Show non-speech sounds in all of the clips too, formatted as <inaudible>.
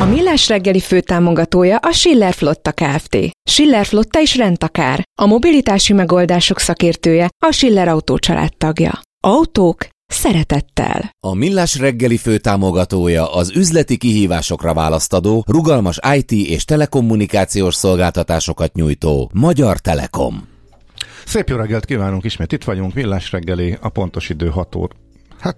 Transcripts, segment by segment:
A Millás reggeli főtámogatója a Schiller Flotta Kft. Schiller Flotta is rendtakár. A mobilitási megoldások szakértője a Schiller Autó tagja. Autók szeretettel. A Millás reggeli főtámogatója az üzleti kihívásokra választadó, rugalmas IT és telekommunikációs szolgáltatásokat nyújtó Magyar Telekom. Szép jó reggelt kívánunk, ismét itt vagyunk, Millás reggeli, a pontos idő 6 óra. Hát,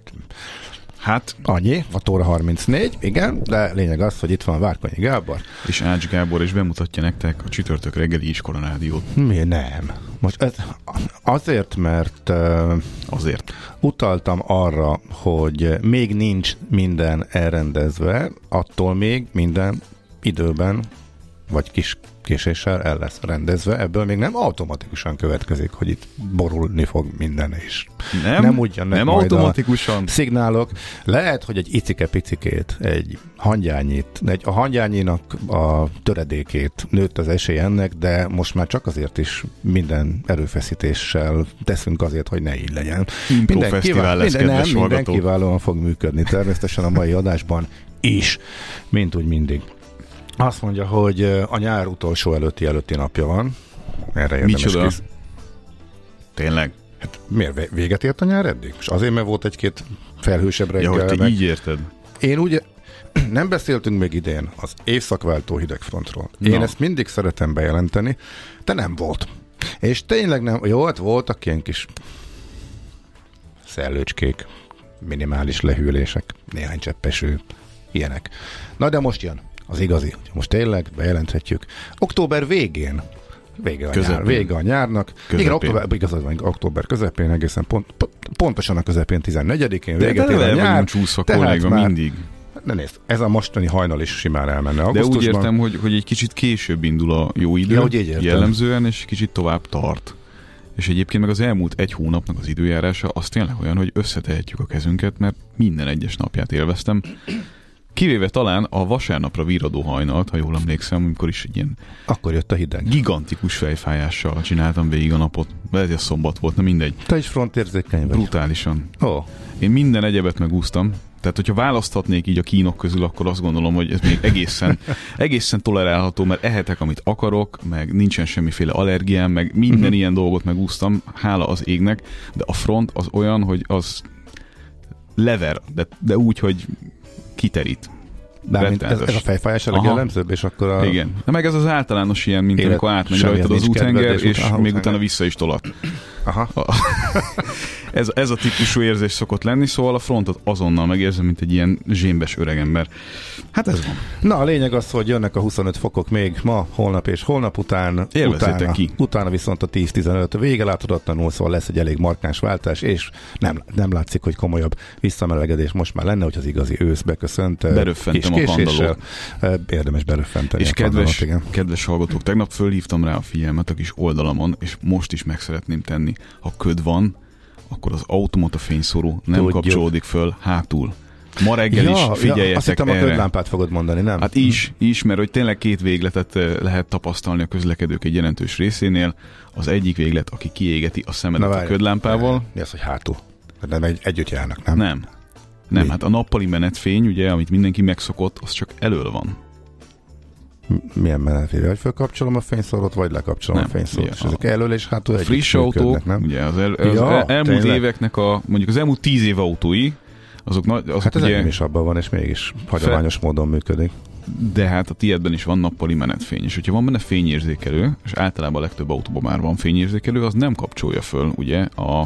Hát, annyi, 6 óra 34, igen, de lényeg az, hogy itt van Várkonyi Gábor. és Ács Gábor is bemutatja nektek a csütörtök reggeli iskola rádiót. Mi nem? Most ez azért, mert uh, Azért. utaltam arra, hogy még nincs minden elrendezve, attól még minden időben, vagy kis késéssel el lesz rendezve, ebből még nem automatikusan következik, hogy itt borulni fog minden is. Nem, nem úgy jönnek nem majd automatikusan. A szignálok. Lehet, hogy egy icike-picikét, egy hangyányit, egy, a hangyányinak a töredékét nőtt az esély ennek, de most már csak azért is minden erőfeszítéssel teszünk azért, hogy ne így legyen. Impro fesztivál lesz, minden, nem, minden kiválóan fog működni, természetesen a mai adásban is, mint úgy mindig. Azt mondja, hogy a nyár utolsó előtti előtti napja van. Erre érdemes Micsoda? kész. Tényleg? Hát miért vé- véget ért a nyár eddig? És azért, mert volt egy-két felhősebb Ja, reggel. hogy te meg... így érted. Én úgy <clears throat> nem beszéltünk még idén az éjszakváltó hidegfrontról. Én Na. ezt mindig szeretem bejelenteni, de nem volt. És tényleg nem, jó, hát voltak ilyen kis szellőcskék, minimális lehűlések, néhány cseppeső, ilyenek. Na de most jön az igazi. Most tényleg bejelenthetjük. Október végén Vége a, Közepén. nyár, vége a nyárnak. Közepén. Igen, október, igazad van, október közepén, egészen pont, pont, pontosan a közepén 14-én De, véget ér a nyár. csúszva tehát kollégva már- mindig. Ne nézd, ez a mostani hajnal is simán elmenne De úgy értem, hogy, hogy egy kicsit később indul a jó idő, Ja, hogy így értem. jellemzően, és kicsit tovább tart. És egyébként meg az elmúlt egy hónapnak az időjárása az tényleg olyan, hogy összetehetjük a kezünket, mert minden egyes napját élveztem. Kivéve talán a vasárnapra víradó hajnalt, ha jól emlékszem, amikor is egy ilyen Akkor jött a hideg. gigantikus fejfájással csináltam végig a napot. Lehet, hogy a szombat volt, na mindegy. Te is frontérzékeny vagy. Brutálisan. Ó, Én minden egyebet megúsztam. Tehát, hogyha választhatnék így a kínok közül, akkor azt gondolom, hogy ez még egészen, <laughs> egészen tolerálható, mert ehetek, amit akarok, meg nincsen semmiféle allergiám, meg minden uh-huh. ilyen dolgot megúsztam, hála az égnek, de a front az olyan, hogy az lever, de, de úgy, hogy kiterít. Bármint ez, ez a fejfájás a legjellemzőbb, és akkor a... Igen. De meg ez az általános ilyen, mint Élet- amikor átmegy rajtad az úthenger, és és, még utána vissza is tolat. Aha. <laughs> Ez, ez a típusú érzés szokott lenni, szóval a frontot azonnal megérzem, mint egy ilyen zsémbes öregember. Hát ez van. Na, a lényeg az, hogy jönnek a 25 fokok még ma, holnap és holnap után. Élvezzétek utána, ki. utána viszont a 10-15 vége láthatatlanul, szóval lesz egy elég markáns váltás, és nem, nem látszik, hogy komolyabb visszamelegedés most már lenne, hogy az igazi ősz beköszönt. Beröffentem a. Eh, Érdemes beröffenteni És a kedves, igen. kedves hallgatók, tegnap fölhívtam rá a figyelmet a kis oldalamon, és most is meg szeretném tenni. Ha köd van, akkor az automata fényszóró nem Tudjuk. kapcsolódik föl hátul. Ma reggel is figyeljetek azt hittem a erre. ködlámpát fogod mondani, nem? Hát is, is, mert hogy tényleg két végletet eh, lehet tapasztalni a közlekedők egy jelentős részénél. Az egyik véglet, aki kiégeti a szemedet a várj. ködlámpával. Mi az, hogy hátul? Hát Nem, egy, együtt járnak, nem? Nem. Nem, Mi? hát a nappali menetfény, ugye, amit mindenki megszokott, az csak elől van. Milyen menetével? Vagy fölkapcsolom a fényszórót, vagy lekapcsolom Nem, a fényszórót. ugye, És ezek elől és hátul A együtt friss autók, nem? ugye az, el, az Ja, el, elmúlt tényleg? éveknek a, mondjuk az elmúlt tíz év autói, azok, nagy, azok Hát ez ugye, is abban van, és mégis hagyományos módon működik. de hát a tiédben is van nappali menetfény, és hogyha van benne fényérzékelő, és általában a legtöbb autóban már van fényérzékelő, az nem kapcsolja föl ugye a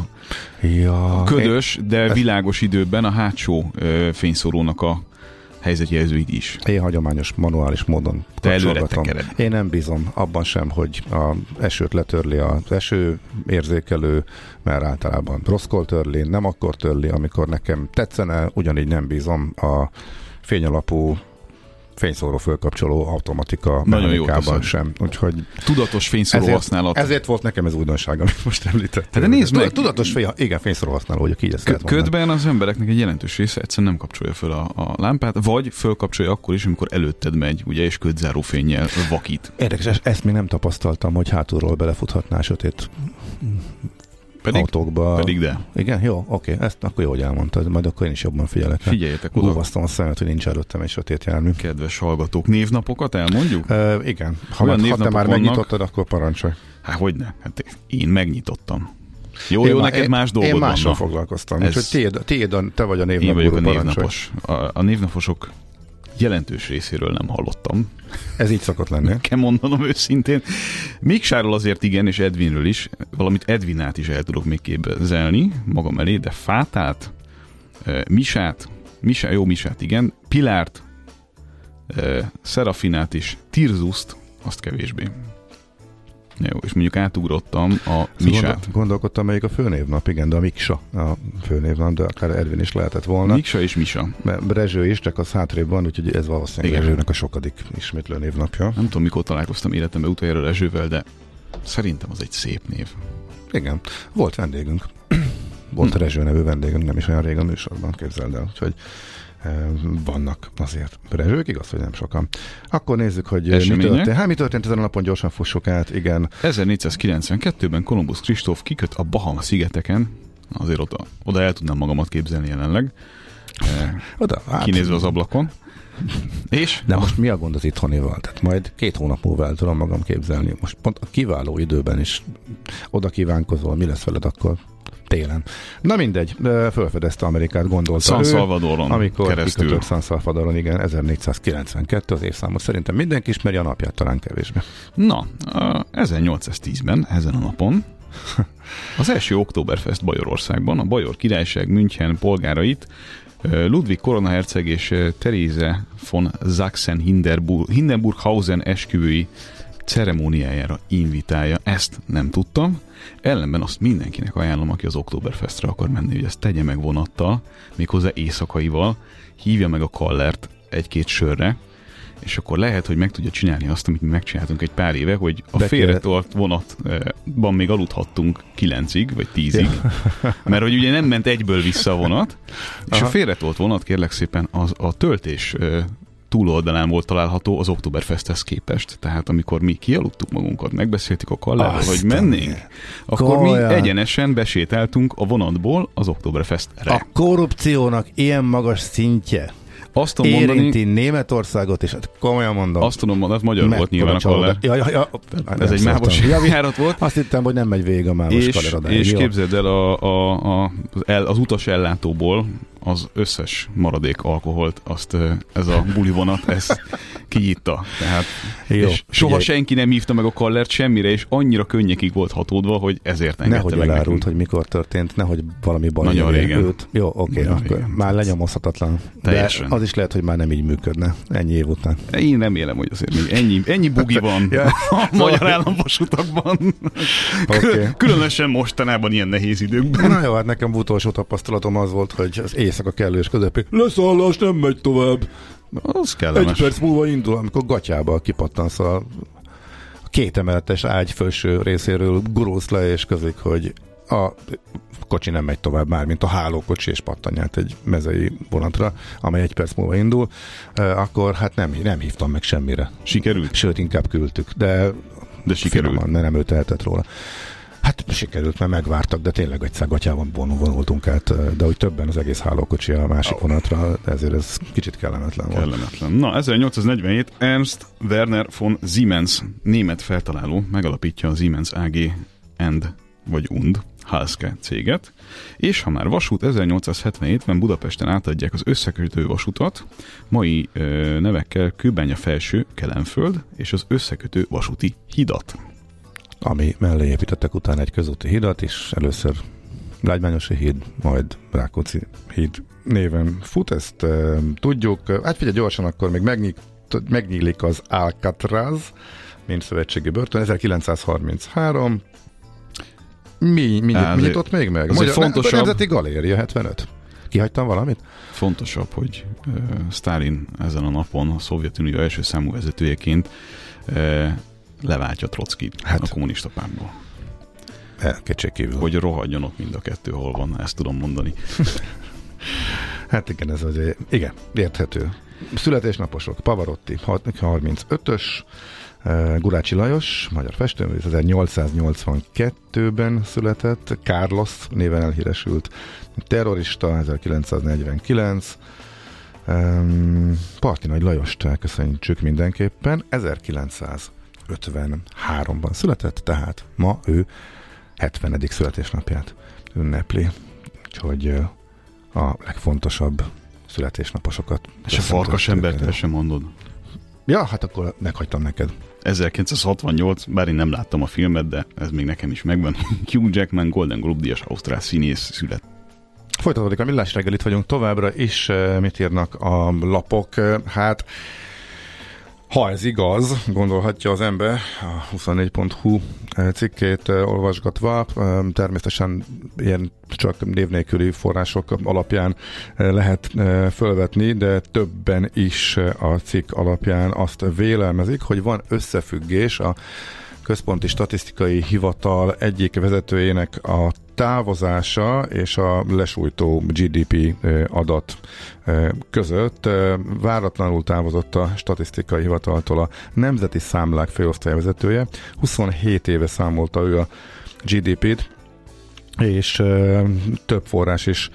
Ja, ködös, de ezt- világos időben a hátsó ö, fényszórónak a helyzetjelzőit is. Én, hagyományos, manuális módon Te előre tekered. Én nem bízom abban sem, hogy a esőt letörli az eső érzékelő, mert általában rosszkor törli, nem akkor törli, amikor nekem tetszene, ugyanígy nem bízom a fényalapú fényszóró fölkapcsoló automatika Nagyon jó mechanikában sem. Úgyhogy Tudatos fényszóró ezért, használat. ezért volt nekem ez újdonság, amit most említettem. Hát de nézd meg! Tudatos fény, igen, fényszóró használó vagyok, így ezt. Ködben az embereknek egy jelentős része egyszerűen nem kapcsolja föl a, a lámpát, vagy fölkapcsolja akkor is, amikor előtted megy, ugye, és ködzáró fényjel vakít. Érdekes, ezt még nem tapasztaltam, hogy hátulról belefuthatná sötét Pedig, autókba. pedig de. Igen, jó, oké, ezt akkor jó, hogy elmondtad, majd akkor én is jobban figyelek. rá. Figyeljetek oda, Olvasztom a szemet, hogy nincs előttem egy sötét jármű. kedves hallgatók, névnapokat elmondjuk? Uh, igen, ha, Olyan már, ha te már megnyitottad, akkor parancsolj. Hát hogyne, hát én megnyitottam. Jó, jó, má- neked más dolgod Én mással vannak. foglalkoztam, Ez- úgyhogy tiéd, tiéd a, te vagy a Én névnap vagyok a névnapos. A, a névnaposok jelentős részéről nem hallottam. Ez így szokott lenni. Kell mondanom őszintén. Miksáról azért igen, és Edvinről is. Valamit Edvinát is el tudok még képzelni magam elé, de Fátát, Misát, Misá, jó Misát, igen, Pilárt, Serafinát is, Tirzuszt, azt kevésbé. Jó, és mondjuk átugrottam a Szóval Misát. gondol- gondolkodtam, melyik a főnévnap, igen, de a Miksa a főnévnap, de akár Ervin is lehetett volna. Miksa és Misa. Mert Brezső is, csak az hátrébb van, úgyhogy ez valószínűleg Igen. Brezsőnek a sokadik ismétlő névnapja. Nem tudom, mikor találkoztam életemben utoljára Rezsővel, de szerintem az egy szép név. Igen, volt vendégünk. Volt Hm. Rezső nevű vendégünk, nem is olyan rég a műsorban, képzeld el. Úgyhogy vannak azért Rezsők, igaz, hogy nem sokan. Akkor nézzük, hogy eh, mi Események? történt. Hát mi történt ezen a napon, gyorsan fussuk át, igen. 1492-ben Kolumbusz Kristóf kiköt a Bahama szigeteken, azért oda, oda el tudnám magamat képzelni jelenleg, Oda, hát, kinézve az ablakon. És De most mi a gond az itthonival? Tehát majd két hónap múlva el tudom magam képzelni. Most pont a kiváló időben is oda kívánkozol, mi lesz veled akkor? Télen. Na mindegy, de felfedezte Amerikát, gondolta San ő, Salvadoron amikor keresztül. kikötött San Salvadoron, igen, 1492 az évszámot szerintem mindenki ismeri, a napját talán kevésbé. Na, a 1810-ben, ezen a napon, <laughs> az első Oktoberfest Bajorországban a Bajor Királyság München polgárait Ludwig koronaherceg és ö, Therese von Sachsen-Hindenburg Hindenburghausen esküvői ceremóniájára invitálja. Ezt nem tudtam. Ellenben azt mindenkinek ajánlom, aki az Oktoberfestre akar menni, hogy ezt tegye meg vonattal, méghozzá éjszakaival, hívja meg a kallert egy-két sörre, és akkor lehet, hogy meg tudja csinálni azt, amit mi megcsináltunk egy pár éve, hogy a félretolt vonatban még aludhattunk kilencig, vagy tízig, mert hogy ugye nem ment egyből vissza a vonat, és Aha. a félretolt vonat kérlek szépen az a töltés ö, túloldalán volt található az Oktoberfesthez képest. Tehát amikor mi kialudtuk magunkat, megbeszéltük a kallával, hogy mennénk, akkor mi Komolyan? egyenesen besétáltunk a vonatból az Oktoberfestre. A korrupciónak ilyen magas szintje Azt tudom mondani, érinti Németországot, és hát komolyan mondom. azt tudom mondani, az magyar volt nyilván a kaller. Ja, ja, ja. Ez egy mávos járat volt. Azt hittem, hogy nem megy végig a mávos és, és képzeld el, a, a, a, az, el, az utas ellátóból az összes maradék alkoholt, azt ez a buli vonat, ez kinyitta. Tehát, Jó, és soha figyelj. senki nem hívta meg a kallert semmire, és annyira könnyekig volt hatódva, hogy ezért engedte Nehogy meg elárult, hogy mikor történt, nehogy valami baj Nagyon régen. őt. Jó, oké, Nagyon akkor régen. már lenyomozhatatlan. Teljesen. De az is lehet, hogy már nem így működne ennyi év után. Én remélem, hogy azért még ennyi, ennyi bugi van <laughs> Ja. a magyar államvasutakban. Oké. Különösen mostanában ilyen nehéz időkben. Na jó, hát nekem utolsó tapasztalatom az volt, hogy az éjszaka kellős közepén leszállás nem megy tovább. Az Egy kellemes. perc múlva indul, amikor gatyába kipattansz a két emeletes ágy felső részéről gurulsz le, és közik, hogy a kocsi nem megy tovább már, mint a hálókocsi, és pattanját egy mezei vonatra, amely egy perc múlva indul, akkor hát nem, nem hívtam meg semmire. Sikerült? Sőt, inkább küldtük, de de sikerült. Finoman, de nem ő tehetett róla. Hát sikerült, mert megvártak, de tényleg egy szágatyában vonultunk át, de hogy többen az egész hálókocsi a másik oh. vonatra, ezért ez kicsit kellemetlen volt. Kellemetlen. Na, 1847 Ernst Werner von Siemens, német feltaláló, megalapítja a Siemens AG and vagy und Halske céget, és ha már vasút 1877-ben Budapesten átadják az összekötő vasutat, mai ö, nevekkel Kőbánya felső Kelenföld és az összekötő vasúti hidat. Ami mellé építettek utána egy közúti hidat, és először Lágymányosi híd, majd Rákóczi híd néven fut, ezt e, tudjuk. Hát figyelj, gyorsan akkor még megnyílik, megnyílik az Alcatraz, mint szövetségi börtön, 1933, mi, mi, Á, mi nyitott még meg? Magyar, fontosabb... Nemzeti Galéria 75. Kihagytam valamit? Fontosabb, hogy uh, Stalin ezen a napon a Szovjetunió első számú vezetőjeként uh, leváltja Trockit hát, a kommunista pártból. Kétségkívül. Hogy rohadjonok mind a kettő, hol van, ezt tudom mondani. <laughs> hát igen, ez azért, igen, érthető. Születésnaposok, Pavarotti, 35-ös, Gurácsi Lajos, magyar festőművész, 1882-ben született, Carlos néven elhíresült terrorista, 1949, um, Parti Nagy Lajost elköszönjük mindenképpen, 1953-ban született, tehát ma ő 70. születésnapját ünnepli, úgyhogy a legfontosabb születésnaposokat. És a farkas embert sem mondod. Ja, hát akkor meghagytam neked. 1968, bár én nem láttam a filmet, de ez még nekem is megvan. <laughs> Hugh Jackman Golden Globe díjas ausztrál színész szület. Folytatódik a millás reggel, itt vagyunk továbbra, eh, mit írnak a lapok? Hát ha ez igaz, gondolhatja az ember, a 24.hu eh, cikkét eh, olvasgatva, eh, természetesen ilyen csak név nélküli források alapján lehet fölvetni, de többen is a cikk alapján azt vélelmezik, hogy van összefüggés a központi statisztikai hivatal egyik vezetőjének a távozása és a lesújtó GDP adat között váratlanul távozott a statisztikai hivataltól a Nemzeti Számlák főosztályvezetője. 27 éve számolta ő a GDP-t, és több forrás is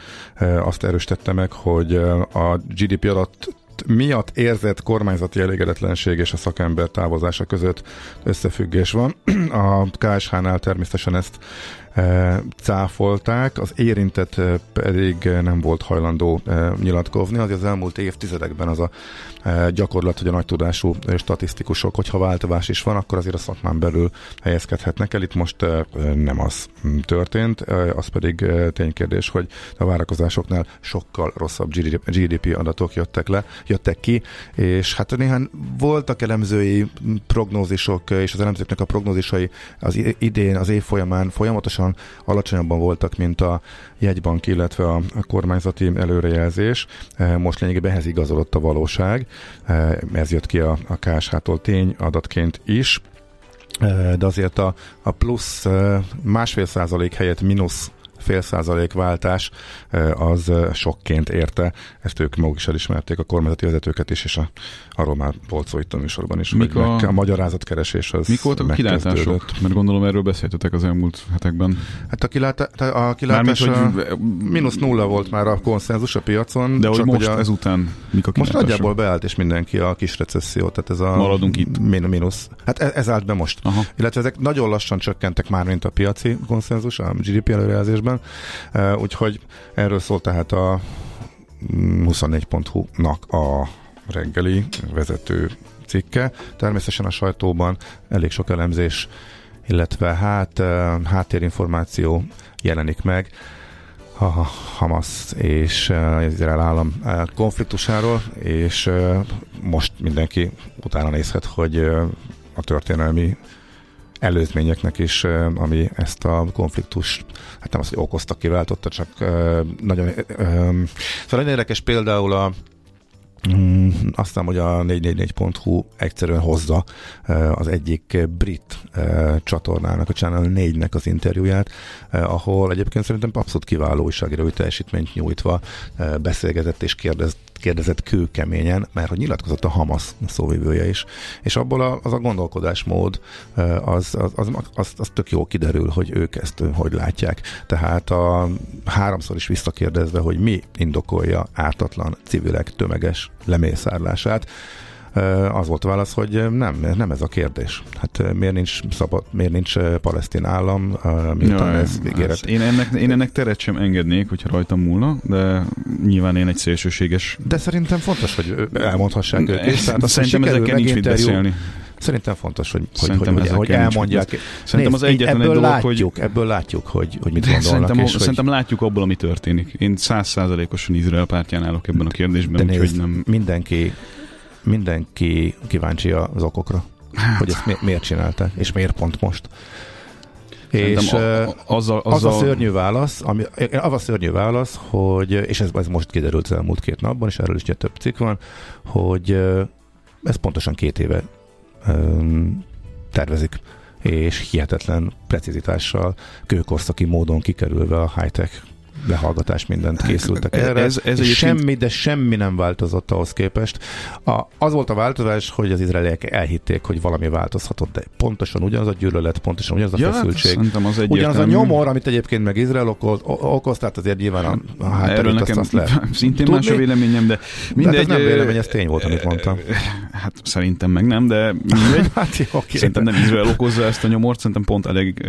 azt erősítette meg, hogy a GDP adat miatt érzett kormányzati elégedetlenség és a szakember távozása között összefüggés van. <clears throat> A KSH-nál természetesen ezt cáfolták, az érintett pedig nem volt hajlandó nyilatkozni. Az az elmúlt évtizedekben az a gyakorlat, hogy a nagy tudású statisztikusok, hogyha változás is van, akkor azért a szakmán belül helyezkedhetnek el. Itt most nem az történt, az pedig ténykérdés, hogy a várakozásoknál sokkal rosszabb GDP adatok jöttek le, jöttek ki, és hát néhány voltak elemzői prognózisok, és az elemzőknek a prognózisai az idén, az év folyamán folyamatosan alacsonyan, alacsonyabban voltak, mint a jegybank, illetve a, kormányzati előrejelzés. E, most lényegében ehhez igazolott a valóság. E, ez jött ki a, a KSH-tól tény adatként is e, de azért a, a plusz másfél százalék helyett mínusz fél százalék váltás az sokként érte. Ezt ők maguk is elismerték, a kormányzati vezetőket is, és a, arról már volt szó itt a műsorban is, Mik a, a magyarázatkeresés az Mik voltak a kilátások? Mert gondolom erről beszéltetek az elmúlt hetekben. Hát a, kilátá, a kilátás Mármint, hogy... mínusz nulla volt már a konszenzus a piacon. De hogy most a, ezután mik a Most nagyjából beállt és mindenki a kis recesszió, tehát ez a Maradunk itt. Min, mínusz. Hát ez, ez állt be most. Aha. Illetve ezek nagyon lassan csökkentek már, mint a piaci konszenzus a GDP előrejelzésben esetben. Úgyhogy erről szól tehát a 24.hu-nak a reggeli vezető cikke. Természetesen a sajtóban elég sok elemzés, illetve hát háttérinformáció jelenik meg a Hamas és Izrael állam konfliktusáról, és most mindenki utána nézhet, hogy a történelmi előzményeknek is, ami ezt a konfliktus, hát nem az, hogy okozta, kiváltotta, csak nagyon... Szóval nagyon érdekes például a Mm, azt hiszem, hogy a 444.hu egyszerűen hozza az egyik brit csatornának, a Channel 4-nek az interjúját, ahol egyébként szerintem abszolút kiváló újságírói teljesítményt nyújtva beszélgetett és kérdez, kérdezett kőkeményen, mert hogy nyilatkozott a Hamas szóvivője is. És abból a, az a gondolkodásmód az, az, az, az, az tök jó kiderül, hogy ők ezt hogy látják. Tehát a háromszor is visszakérdezve, hogy mi indokolja ártatlan civilek tömeges lemészárlását, az volt a válasz, hogy nem, nem ez a kérdés. Hát miért nincs szabad, miért nincs palesztin állam, miután ez ígéret. Én ennek, én ennek teret sem engednék, hogyha rajtam múlna, de nyilván én egy szélsőséges... De szerintem fontos, hogy elmondhassák ők is. Tehát szerintem ezekkel nincs mit beszélni. Szerintem fontos, hogy, hogy, hogy, hogy, hogy elmondják. Szerintem az egyetlen ebből egy dolog, látjuk, hogy... Ebből látjuk, hogy, hogy mit gondolnak. Szerintem, és szerintem hogy... látjuk abból, ami történik. Én százszázalékosan Izrael pártján állok ebben a kérdésben, úgyhogy nem... Mindenki mindenki kíváncsi az okokra, hát. hogy ezt mi, miért csinálta, és miért pont most. És a, a, azzal, azzal... az a szörnyű válasz, ami, az a szörnyű válasz, hogy, és ez, ez most kiderült az elmúlt két napban, és erről is ugye több cikk van, hogy ez pontosan két éve um, tervezik és hihetetlen precizitással, kőkorszaki módon kikerülve a high-tech lehallgatás, mindent készültek erre. Ez, ez és semmi, de semmi nem változott ahhoz képest. A, az volt a változás, hogy az izraeliek elhitték, hogy valami változhatott, de pontosan ugyanaz a gyűlölet, pontosan ugyanaz a ja, hát feszültség. Az ugyanaz a nyomor, amit egyébként meg Izrael okoz, okoz tehát azért nyilván a, a hátterét azt, azt lehet. <laughs> Szintén más a véleményem, de mindegy. Hát ez nem vélemény, ez tény volt, amit mondtam. Hát szerintem meg nem, de mindegy. <laughs> hát jó, okay. Szerintem nem Izrael okozza ezt a nyomort, szerintem pont elég,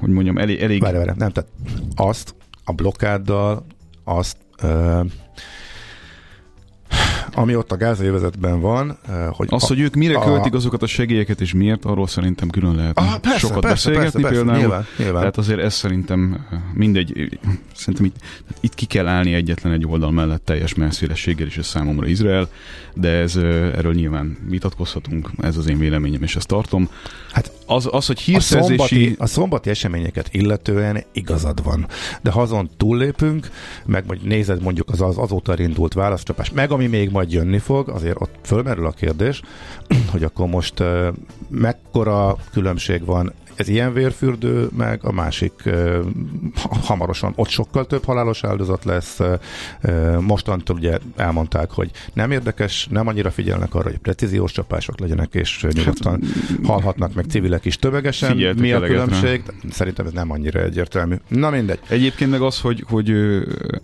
hogy mondjam, elég... elég... Várj, várj, nem, tehát azt a blokkáddal azt ö, ami ott a gázévezetben van, hogy... Az, a, hogy ők mire a, költik azokat a segélyeket, és miért, arról szerintem külön lehet ah, persze, sokat persze, beszélgetni persze, például. Nyilván, nyilván. Tehát azért ez szerintem mindegy, szerintem itt, itt ki kell állni egyetlen egy oldal mellett teljes messzélességgel, és ez számomra Izrael, de ez, erről nyilván vitatkozhatunk, ez az én véleményem, és ezt tartom. Hát az, az hogy hírszerzési... A szombati, a szombati eseményeket illetően igazad van, de ha azon túllépünk, meg vagy nézed mondjuk az, az azóta indult válaszcsapás, meg ami még majd jönni fog, azért ott fölmerül a kérdés, <clears throat> hogy akkor most mekkora különbség van ez ilyen vérfürdő, meg a másik uh, hamarosan ott sokkal több halálos áldozat lesz. Uh, mostantól ugye elmondták, hogy nem érdekes, nem annyira figyelnek arra, hogy precíziós csapások legyenek, és nyugodtan halhatnak meg civilek is tömegesen. Figyeltek Mi a különbség? Szerintem ez nem annyira egyértelmű. Na mindegy. Egyébként meg az, hogy, hogy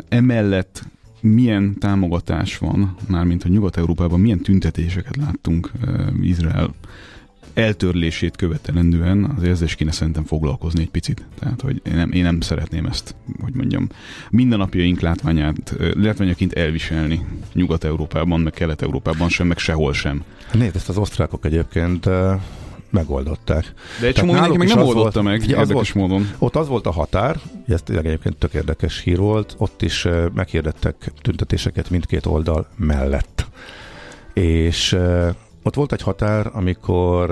emellett milyen támogatás van, mármint hogy Nyugat-Európában milyen tüntetéseket láttunk Izrael eltörlését követelendően, azért ezzel is kéne szerintem foglalkozni egy picit. Tehát, hogy én nem, én nem szeretném ezt, hogy mondjam, mindennapjaink látványát, látványaként elviselni Nyugat-Európában, meg Kelet-Európában sem, meg sehol sem. Nézd, ezt az osztrákok egyébként megoldották. De egy csomó még nem oldotta meg, ugye érdekes volt, módon. Ott az volt a határ, ez egyébként tök érdekes hír volt, ott is meghirdettek tüntetéseket mindkét oldal mellett. És ott volt egy határ, amikor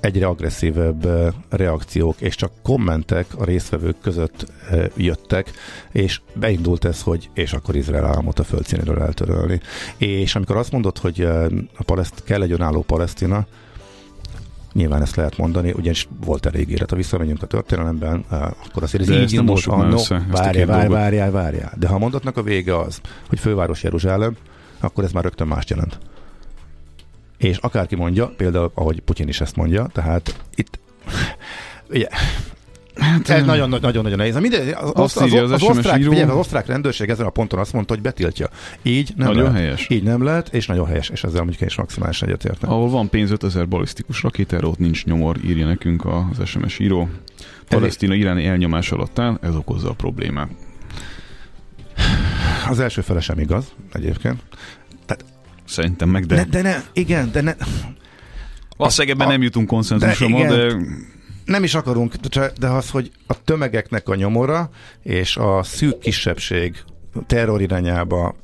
egyre agresszívebb reakciók és csak kommentek a résztvevők között jöttek, és beindult ez, hogy és akkor Izrael államot a földszínéről eltörölni. És amikor azt mondod, hogy a paleszt, kell egy önálló palesztina, Nyilván ezt lehet mondani, ugyanis volt elég élet, ha visszamegyünk a történelemben, akkor azért ez így indult. No, várjál, várjál, várjál, várjál. De ha a mondatnak a vége az, hogy főváros Jeruzsálem, akkor ez már rögtön mást jelent. És akárki mondja, például ahogy Putyin is ezt mondja, tehát itt ugye, Hát, ez nagyon-nagyon nehéz. Minden, az, az, az, az, az, osztrák, figyelj, az osztrák rendőrség ezen a ponton azt mondta, hogy betiltja. Így nem nagyon lehet. helyes. Így nem lehet, és nagyon helyes, és ezzel mondjuk én is maximálisan egyetértem. Ahol van pénz 5000 balisztikus rakétára, ott nincs nyomor, írja nekünk az SMS író. Palesztina iráni elnyomás alatt áll, ez okozza a problémát. Az első fele sem igaz, egyébként. Tehát, Szerintem meg, de... de, de ne, igen, de ne... Valószínűleg ebben nem jutunk konszenzusra, de, de nem is akarunk, de az, hogy a tömegeknek a nyomora és a szűk kisebbség terror irányába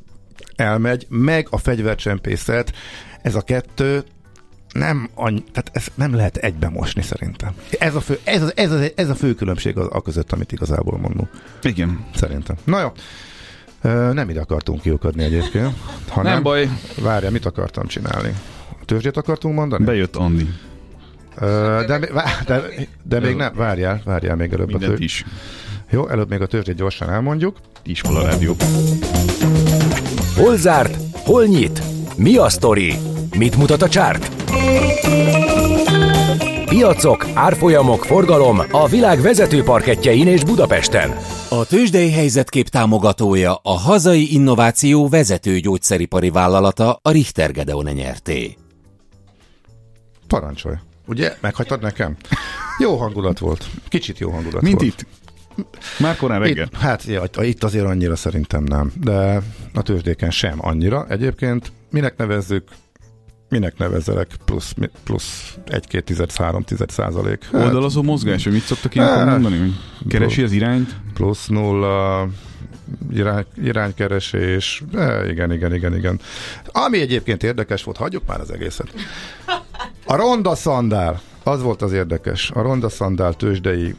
elmegy, meg a fegyvercsempészet, ez a kettő nem annyi, tehát ezt nem lehet egybe mosni szerintem. Ez a fő, ez, az, ez, az, ez a fő különbség a, a között, amit igazából mondunk. Igen. Szerintem. Na jó. Nem ide akartunk kiukadni egyébként. Hanem, Nem baj. Várja, mit akartam csinálni? A tőzsdét akartunk mondani? Bejött Andi. Ö, de, vá- de, de még nem, várjál, várjál még előbb a Mindent tő... is. Jó, előbb még a tőzsdét gyorsan elmondjuk. Iskola rádió. Hol zárt? Hol nyit? Mi a sztori? Mit mutat a csárt? Piacok, árfolyamok, forgalom a világ vezető parketjein és Budapesten. A tőzsdei helyzetkép támogatója a hazai innováció vezető gyógyszeripari vállalata a Richter Gedeon nyerté. Parancsolj. Ugye, meghagytad nekem? Jó hangulat volt. Kicsit jó hangulat Mint volt. itt. Már korán reggel. Itt, hát ja, itt azért annyira szerintem nem, de a tőzsdéken sem annyira. Egyébként minek nevezzük, minek nevezzelek plusz, plusz 1-2 tized, 3 tized százalék. Hát, Oldalazó mozgás, hogy mit szoktak ilyenkor Hát. mondani? Hogy Keresi az irányt? plusz nulla, irány, iránykeresés, e, igen, igen, igen, igen. Ami egyébként érdekes volt, hagyjuk már az egészet. A Ronda Szandál, az volt az érdekes. A Ronda Szandál tőzsdei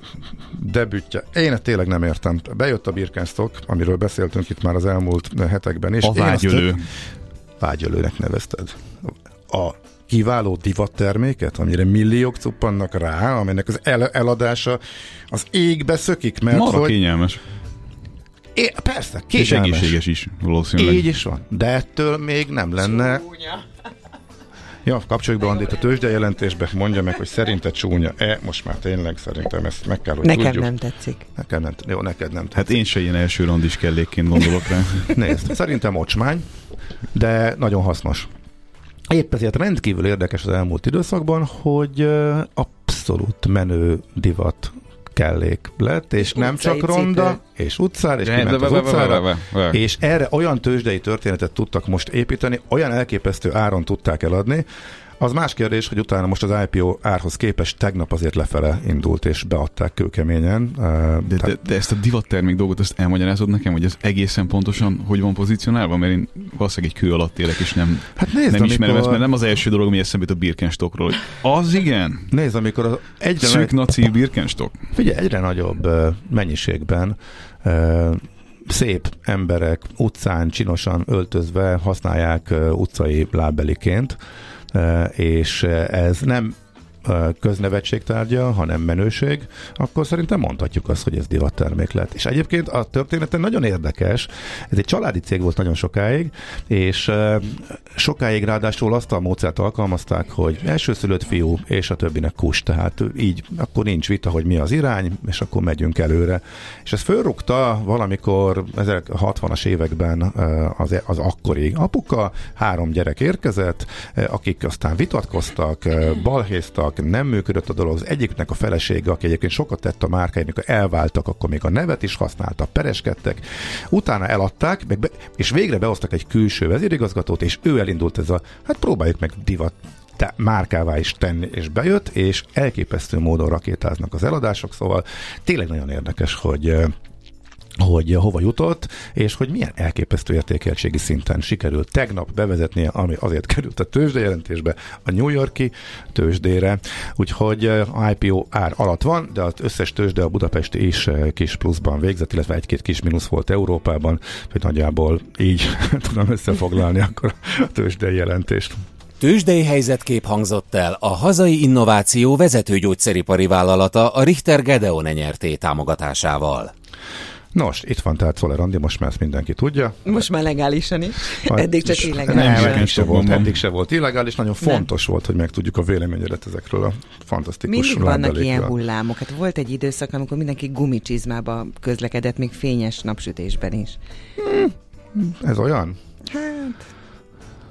debütje. Én tényleg nem értem. Bejött a Birkenstock, amiről beszéltünk itt már az elmúlt hetekben. És A én azt vágyölő. tök- Vágyölőnek nevezted. A kiváló divatterméket, amire milliók cuppannak rá, aminek az el- eladása az égbe szökik, mert Marha hogy... kényelmes. É, persze, És kényelmes. egészséges is, valószínűleg. Így is van. De ettől még nem lenne... Ja, kapcsoljuk be Andit a tőzsde jelentésbe, mondja meg, hogy szerinted csúnya-e, most már tényleg szerintem ezt meg kell, hogy Nekem tudjuk. nem tetszik. Nekem nem. Jó, neked nem. Hát én se ilyen első randis kellékként gondolok rá. <laughs> Nézd, szerintem ocsmány, de nagyon hasznos. Épp ezért rendkívül érdekes az elmúlt időszakban, hogy abszolút menő divat kellék lett, és, nem utcai csak ronda, és utcára, és kiment az utcára, és erre olyan tőzsdei történetet tudtak most építeni, olyan elképesztő áron tudták eladni, az más kérdés, hogy utána most az IPO árhoz képest tegnap azért lefele indult, és beadták kőkeményen. De, de, de ezt a divattermék dolgot, ezt elmagyarázod nekem, hogy ez egészen pontosan hogy van pozícionálva? Mert én valószínűleg egy kő alatt élek, és nem, Hát nézd, nem ismerem amikor- ezt, mert nem az első dolog, ami eszembe jut a Birkenstockról. Az igen, Nézd, amikor az egyre, szűk naci Birkenstock. figyelj, egyre nagyobb mennyiségben szép emberek utcán csinosan öltözve használják utcai lábbeliként, és ez nem köznevetség tárgya, hanem menőség, akkor szerintem mondhatjuk azt, hogy ez divattermék lett. És egyébként a története nagyon érdekes. Ez egy családi cég volt nagyon sokáig, és sokáig ráadásul azt a módszert alkalmazták, hogy elsőszülött fiú, és a többinek kus, tehát így akkor nincs vita, hogy mi az irány, és akkor megyünk előre. És ez fölrúgta valamikor 60-as években az, az akkori apuka, három gyerek érkezett, akik aztán vitatkoztak, ö, balhéztak, nem működött a dolog. Az egyiknek a felesége, aki egyébként sokat tett a márkáért, mikor elváltak, akkor még a nevet is használta, pereskedtek. Utána eladták, meg be, és végre behoztak egy külső vezérigazgatót, és ő elindult ez a, hát próbáljuk meg divat te, márkává is tenni, és bejött, és elképesztő módon rakétáznak az eladások, szóval tényleg nagyon érdekes, hogy hogy hova jutott, és hogy milyen elképesztő értékeltségi szinten sikerült tegnap bevezetnie, ami azért <laughs> került a tőzsdejelentésbe, a New Yorki tőzsdére, úgyhogy a IPO ár alatt van, de az összes tőzsde a budapesti is eh, kis pluszban végzett, illetve egy-két kis mínusz volt Európában, hogy nagyjából így <laughs> tudom összefoglalni akkor a tőzsdei jelentést. Tőzsdei helyzetkép hangzott el a hazai innováció vezető gyógyszeripari vállalata a Richter Gedeon nyerté támogatásával. Nos, itt van tehát Szoller Andi, most már ezt mindenki tudja. Most már legálisan is. Eddig csak Nem, illegálisan. Nem, eddig se volt, eddig se volt illegális, nagyon fontos volt, hogy megtudjuk a véleményedet ezekről a fantasztikus Mindig vannak ilyen hullámok. Hát volt egy időszak, amikor mindenki gumicsizmába közlekedett, még fényes napsütésben is. Ez olyan?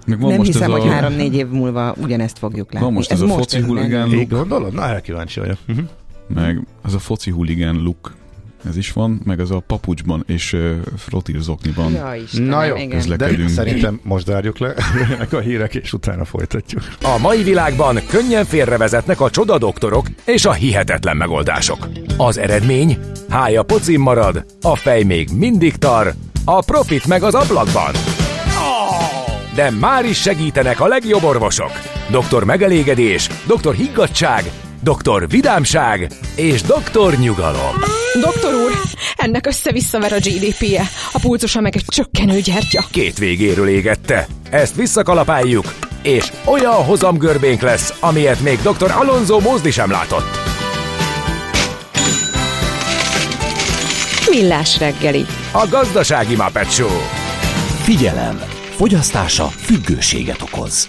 Meg van Nem most hiszem, ez hogy a, három-négy év múlva ugyanezt fogjuk látni. Van most ez a most foci ez huligán look, gondolod? Na, erre kíváncsi vagyok. Uh-huh. meg az a foci huligán look, ez is van, meg az a papucsban és uh, frotírzokniban. Ja, Istenem, Na jó, igen. de szerintem most zárjuk le <laughs> jöjjenek a hírek, és utána folytatjuk. A mai világban könnyen félrevezetnek a csoda doktorok és a hihetetlen megoldások. Az eredmény? Hája pocim marad, a fej még mindig tar, a profit meg az ablakban. De már is segítenek a legjobb orvosok. Doktor megelégedés, doktor higgadság, Dr. Vidámság és Dr. Nyugalom. Doktor úr, ennek össze-visszaver a GDP-je, a pulcosa meg egy csökkenő gyertya. Két végéről égette. Ezt visszakalapáljuk, és olyan hozamgörbénk lesz, amilyet még Dr. Alonso Mózdi sem látott. Millás reggeli. A gazdasági Muppet Show. Figyelem! Fogyasztása függőséget okoz.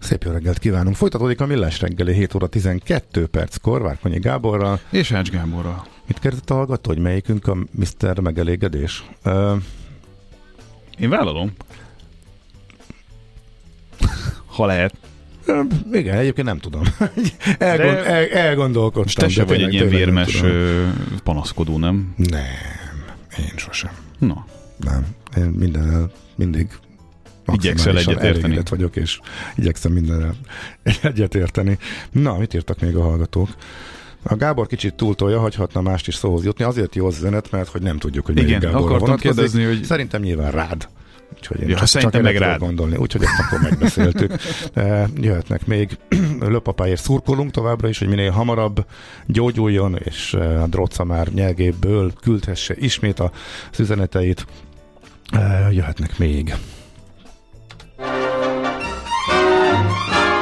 Szép jó reggelt kívánunk. Folytatódik a Millás reggeli 7 óra 12 perckor Várkonyi Gáborral. És Ács Gáborral. Mit kérdezett a hallgató, hogy melyikünk a Mr. Megelégedés? Uh, Én vállalom. ha lehet. igen, egyébként nem tudom. <laughs> Elgond, De- el, elgondolkodtam. Te se vagy egy ilyen nem vérmes ö, panaszkodó, nem? Nem, én sosem. Na, Nem. Én mindennel mindig Igyekszel maximálisan egyet érteni. elégedett vagyok, és igyekszem mindennel egyet érteni. Na, mit írtak még a hallgatók? A Gábor kicsit túltolja, hagyhatna mást is szóhoz jutni. Azért jó az üzenet, mert hogy nem tudjuk, hogy melyik Igen, Gáborra vonatkozik. kérdezni, hogy- Szerintem nyilván rád. Úgyhogy én Ja, csak, szerintem csak meg rád. gondolni. Úgyhogy ezt akkor megbeszéltük. <laughs> Eh, Jöhetnek még <clears throat> löpapáért szurkolunk továbbra is, hogy minél hamarabb gyógyuljon, és eh, a Droca már nyelgéből küldhesse ismét az üzeneteit. Eh, Jöhetnek még.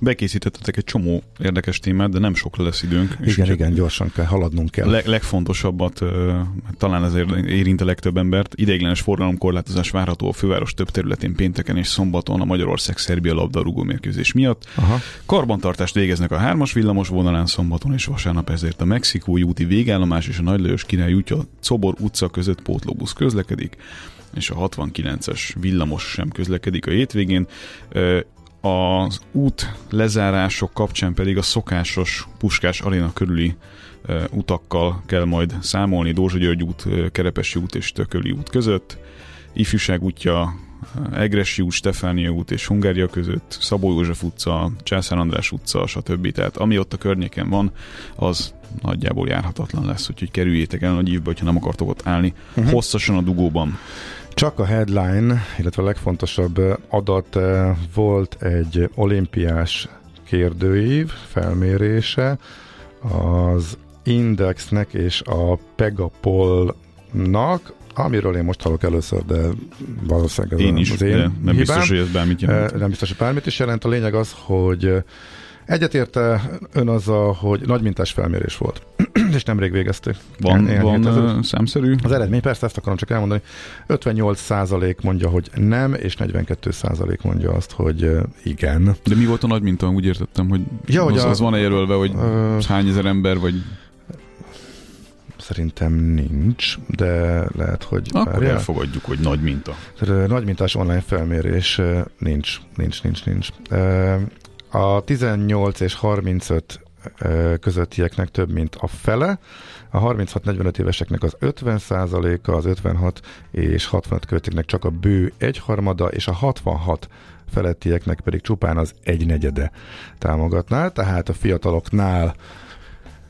Bekészítettetek egy csomó érdekes témát, de nem sok lesz időnk. és Igen, igen, gyorsan kell, haladnunk kell. Leg, legfontosabbat, ö, talán ezért érint a legtöbb embert, ideiglenes forgalomkorlátozás várható a főváros több területén pénteken és szombaton a Magyarország-Szerbia labdarúgó mérkőzés miatt. Aha. Karbantartást végeznek a hármas villamos vonalán szombaton és vasárnap ezért a Mexikói úti végállomás és a Nagy Lajos Király útja Cobor utca között pótlóbusz közlekedik, és a 69-es villamos sem közlekedik a hétvégén. Az út lezárások kapcsán pedig a szokásos Puskás Aréna körüli utakkal kell majd számolni Dózsa György út, Kerepesi út és Tököli út között. Ifjúság útja, Egresi út, Stefánia út és Hungária között, Szabó József utca, Császár András utca, stb. Tehát ami ott a környéken van, az nagyjából járhatatlan lesz, úgyhogy kerüljétek el nagy ívbe, hogyha nem akartok ott állni uh-huh. hosszasan a dugóban. Csak a headline, illetve a legfontosabb adat volt egy olimpiás kérdőív felmérése az Indexnek és a Pegapolnak, amiről én most hallok először, de valószínűleg ez Én is, az de én nem hibám. biztos, hogy ez bármit jelent. Nem biztos, hogy bármit is jelent. A lényeg az, hogy egyetérte ön azzal, hogy nagymintás felmérés volt, és nemrég végezték. Van, Néhány van ö, számszerű? Az eredmény persze ezt akarom csak elmondani. 58% mondja, hogy nem, és 42% mondja azt, hogy igen. De mi volt a nagy minta? Úgy értettem, hogy, Ja, hogy az, a- az van-e jelölve, hogy Ö, hány ezer ember, vagy Szerintem nincs, de lehet, hogy... akkor várjál. elfogadjuk, hogy nagy minta. Tehát, ö, Nagymintás online felmérés nincs, nincs, nincs, nincs. A 18 és 35 ö, közöttieknek több, mint a fele, a 36-45 éveseknek az 50 a az 56 és 65 közöttieknek csak a bő egyharmada, és a 66 felettieknek pedig csupán az egynegyede támogatná, tehát a fiataloknál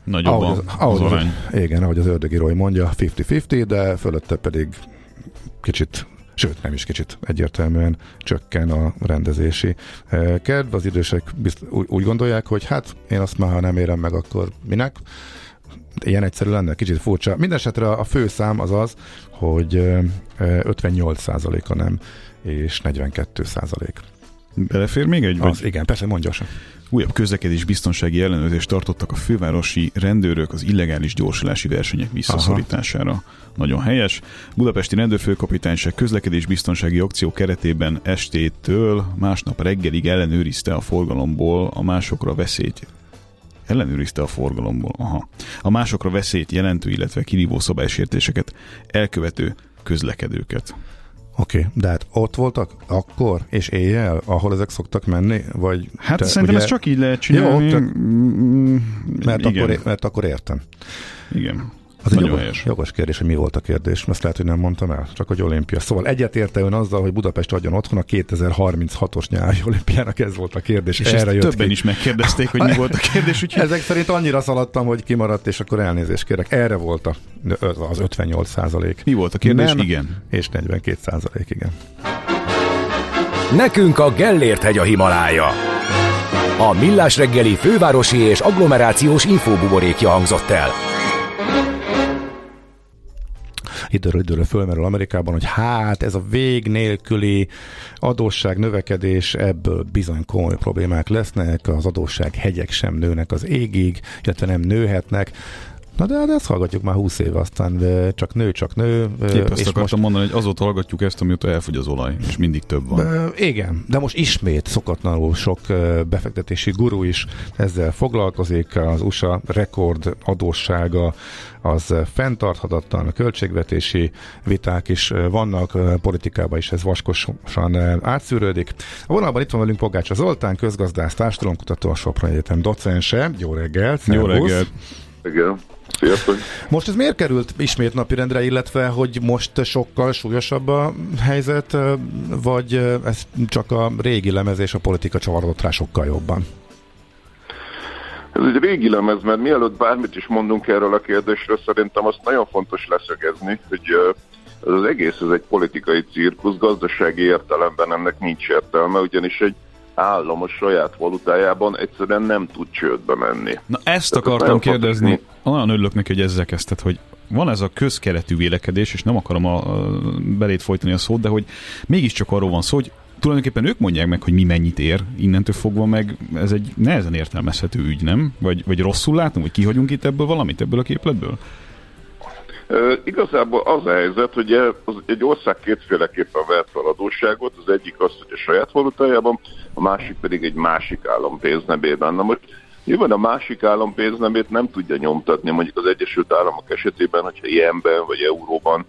Nagyobb ahogy az, ahogy az, arány. igen, ahogy az ördögi Roy mondja, 50-50, de fölötte pedig kicsit, sőt nem is kicsit egyértelműen csökken a rendezési eh, kedv. Az idősek bizt, úgy, gondolják, hogy hát én azt már, ha nem érem meg, akkor minek? Ilyen egyszerű lenne, kicsit furcsa. Mindenesetre a fő szám az az, hogy eh, eh, 58%-a nem, és 42%. Belefér még egy? Vagy? Az, igen, persze, mondj gyorsan. Újabb közlekedés biztonsági ellenőrzést tartottak a fővárosi rendőrök az illegális gyorsulási versenyek visszaszorítására. Aha. Nagyon helyes. Budapesti rendőrfőkapitányság közlekedés biztonsági akció keretében estétől másnap reggelig ellenőrizte a forgalomból a másokra veszélyt ellenőrizte a forgalomból. Aha. A másokra veszélyt jelentő, illetve kirívó szabálysértéseket elkövető közlekedőket. Oké, okay, de hát ott voltak akkor és éjjel, ahol ezek szoktak menni? Vagy hát te, szerintem ugye... ez csak így lehet csinálni. Jó, te... mert, akkor, mert akkor értem. Igen. Az egy jogos, jogos kérdés, hogy mi volt a kérdés, ezt lehet, hogy nem mondtam el, csak hogy olimpia. Szóval egyetérte ön azzal, hogy Budapest adjon otthon a 2036-os nyári <laughs> olimpiának ez volt a kérdés. És Erre jött többen ki. is megkérdezték, hogy mi volt a kérdés. <laughs> Úgyhogy... Ezek szerint annyira szaladtam, hogy kimaradt, és akkor elnézést kérek. Erre volt a, az 58 százalék. Mi volt a kérdés? Nem, igen. És 42 százalék, igen. Nekünk a Gellért hegy a Himalája. A Millás reggeli fővárosi és agglomerációs infóbuborékja hangzott el időről időre fölmerül Amerikában, hogy hát ez a vég nélküli adósság növekedés, ebből bizony komoly problémák lesznek, az adósság hegyek sem nőnek az égig, illetve nem nőhetnek. Na de, de ezt hallgatjuk már 20 éve, aztán csak nő, csak nő. Épp ezt és akartam most... mondani, hogy azóta hallgatjuk ezt, amióta elfogy az olaj, és mindig több van. Igen, de most ismét szokatlanul sok befektetési guru is ezzel foglalkozik, az USA rekord adóssága az fenntarthatatlan, a költségvetési viták is vannak, politikában is ez vaskosan átszűrődik. A vonalban itt van velünk Pogácsa Zoltán, közgazdász, társadalomkutató, a Sopron Egyetem docense. Jó reggelt! Jó reggelt! Igen. Sziasztok. Most ez miért került ismét napirendre, illetve hogy most sokkal súlyosabb a helyzet, vagy ez csak a régi lemez és a politika csavarodott rá sokkal jobban? Ez egy régi lemez, mert mielőtt bármit is mondunk erről a kérdésről, szerintem azt nagyon fontos leszögezni, hogy ez az egész ez egy politikai cirkusz, gazdasági értelemben ennek nincs értelme, ugyanis egy állam a saját valutájában egyszerűen nem tud csődbe menni. Na ezt Tehát akartam kérdezni, fontos. olyan örülök neki, hogy ezzel kezdted, hogy van ez a közkeletű vélekedés, és nem akarom a, a belét folytani a szót, de hogy mégiscsak arról van szó, hogy tulajdonképpen ők mondják meg, hogy mi mennyit ér, innentől fogva meg ez egy nehezen értelmezhető ügy, nem? Vagy, vagy rosszul látom, hogy kihagyunk itt ebből valamit, ebből a képletből? Igazából az a helyzet, hogy egy ország kétféleképpen vett fel adósságot, az egyik az, hogy a saját valutájában, a másik pedig egy másik állam pénznemében. Na most nyilván a másik állam pénznemét nem tudja nyomtatni, mondjuk az Egyesült Államok esetében, hogyha ilyenben vagy euróban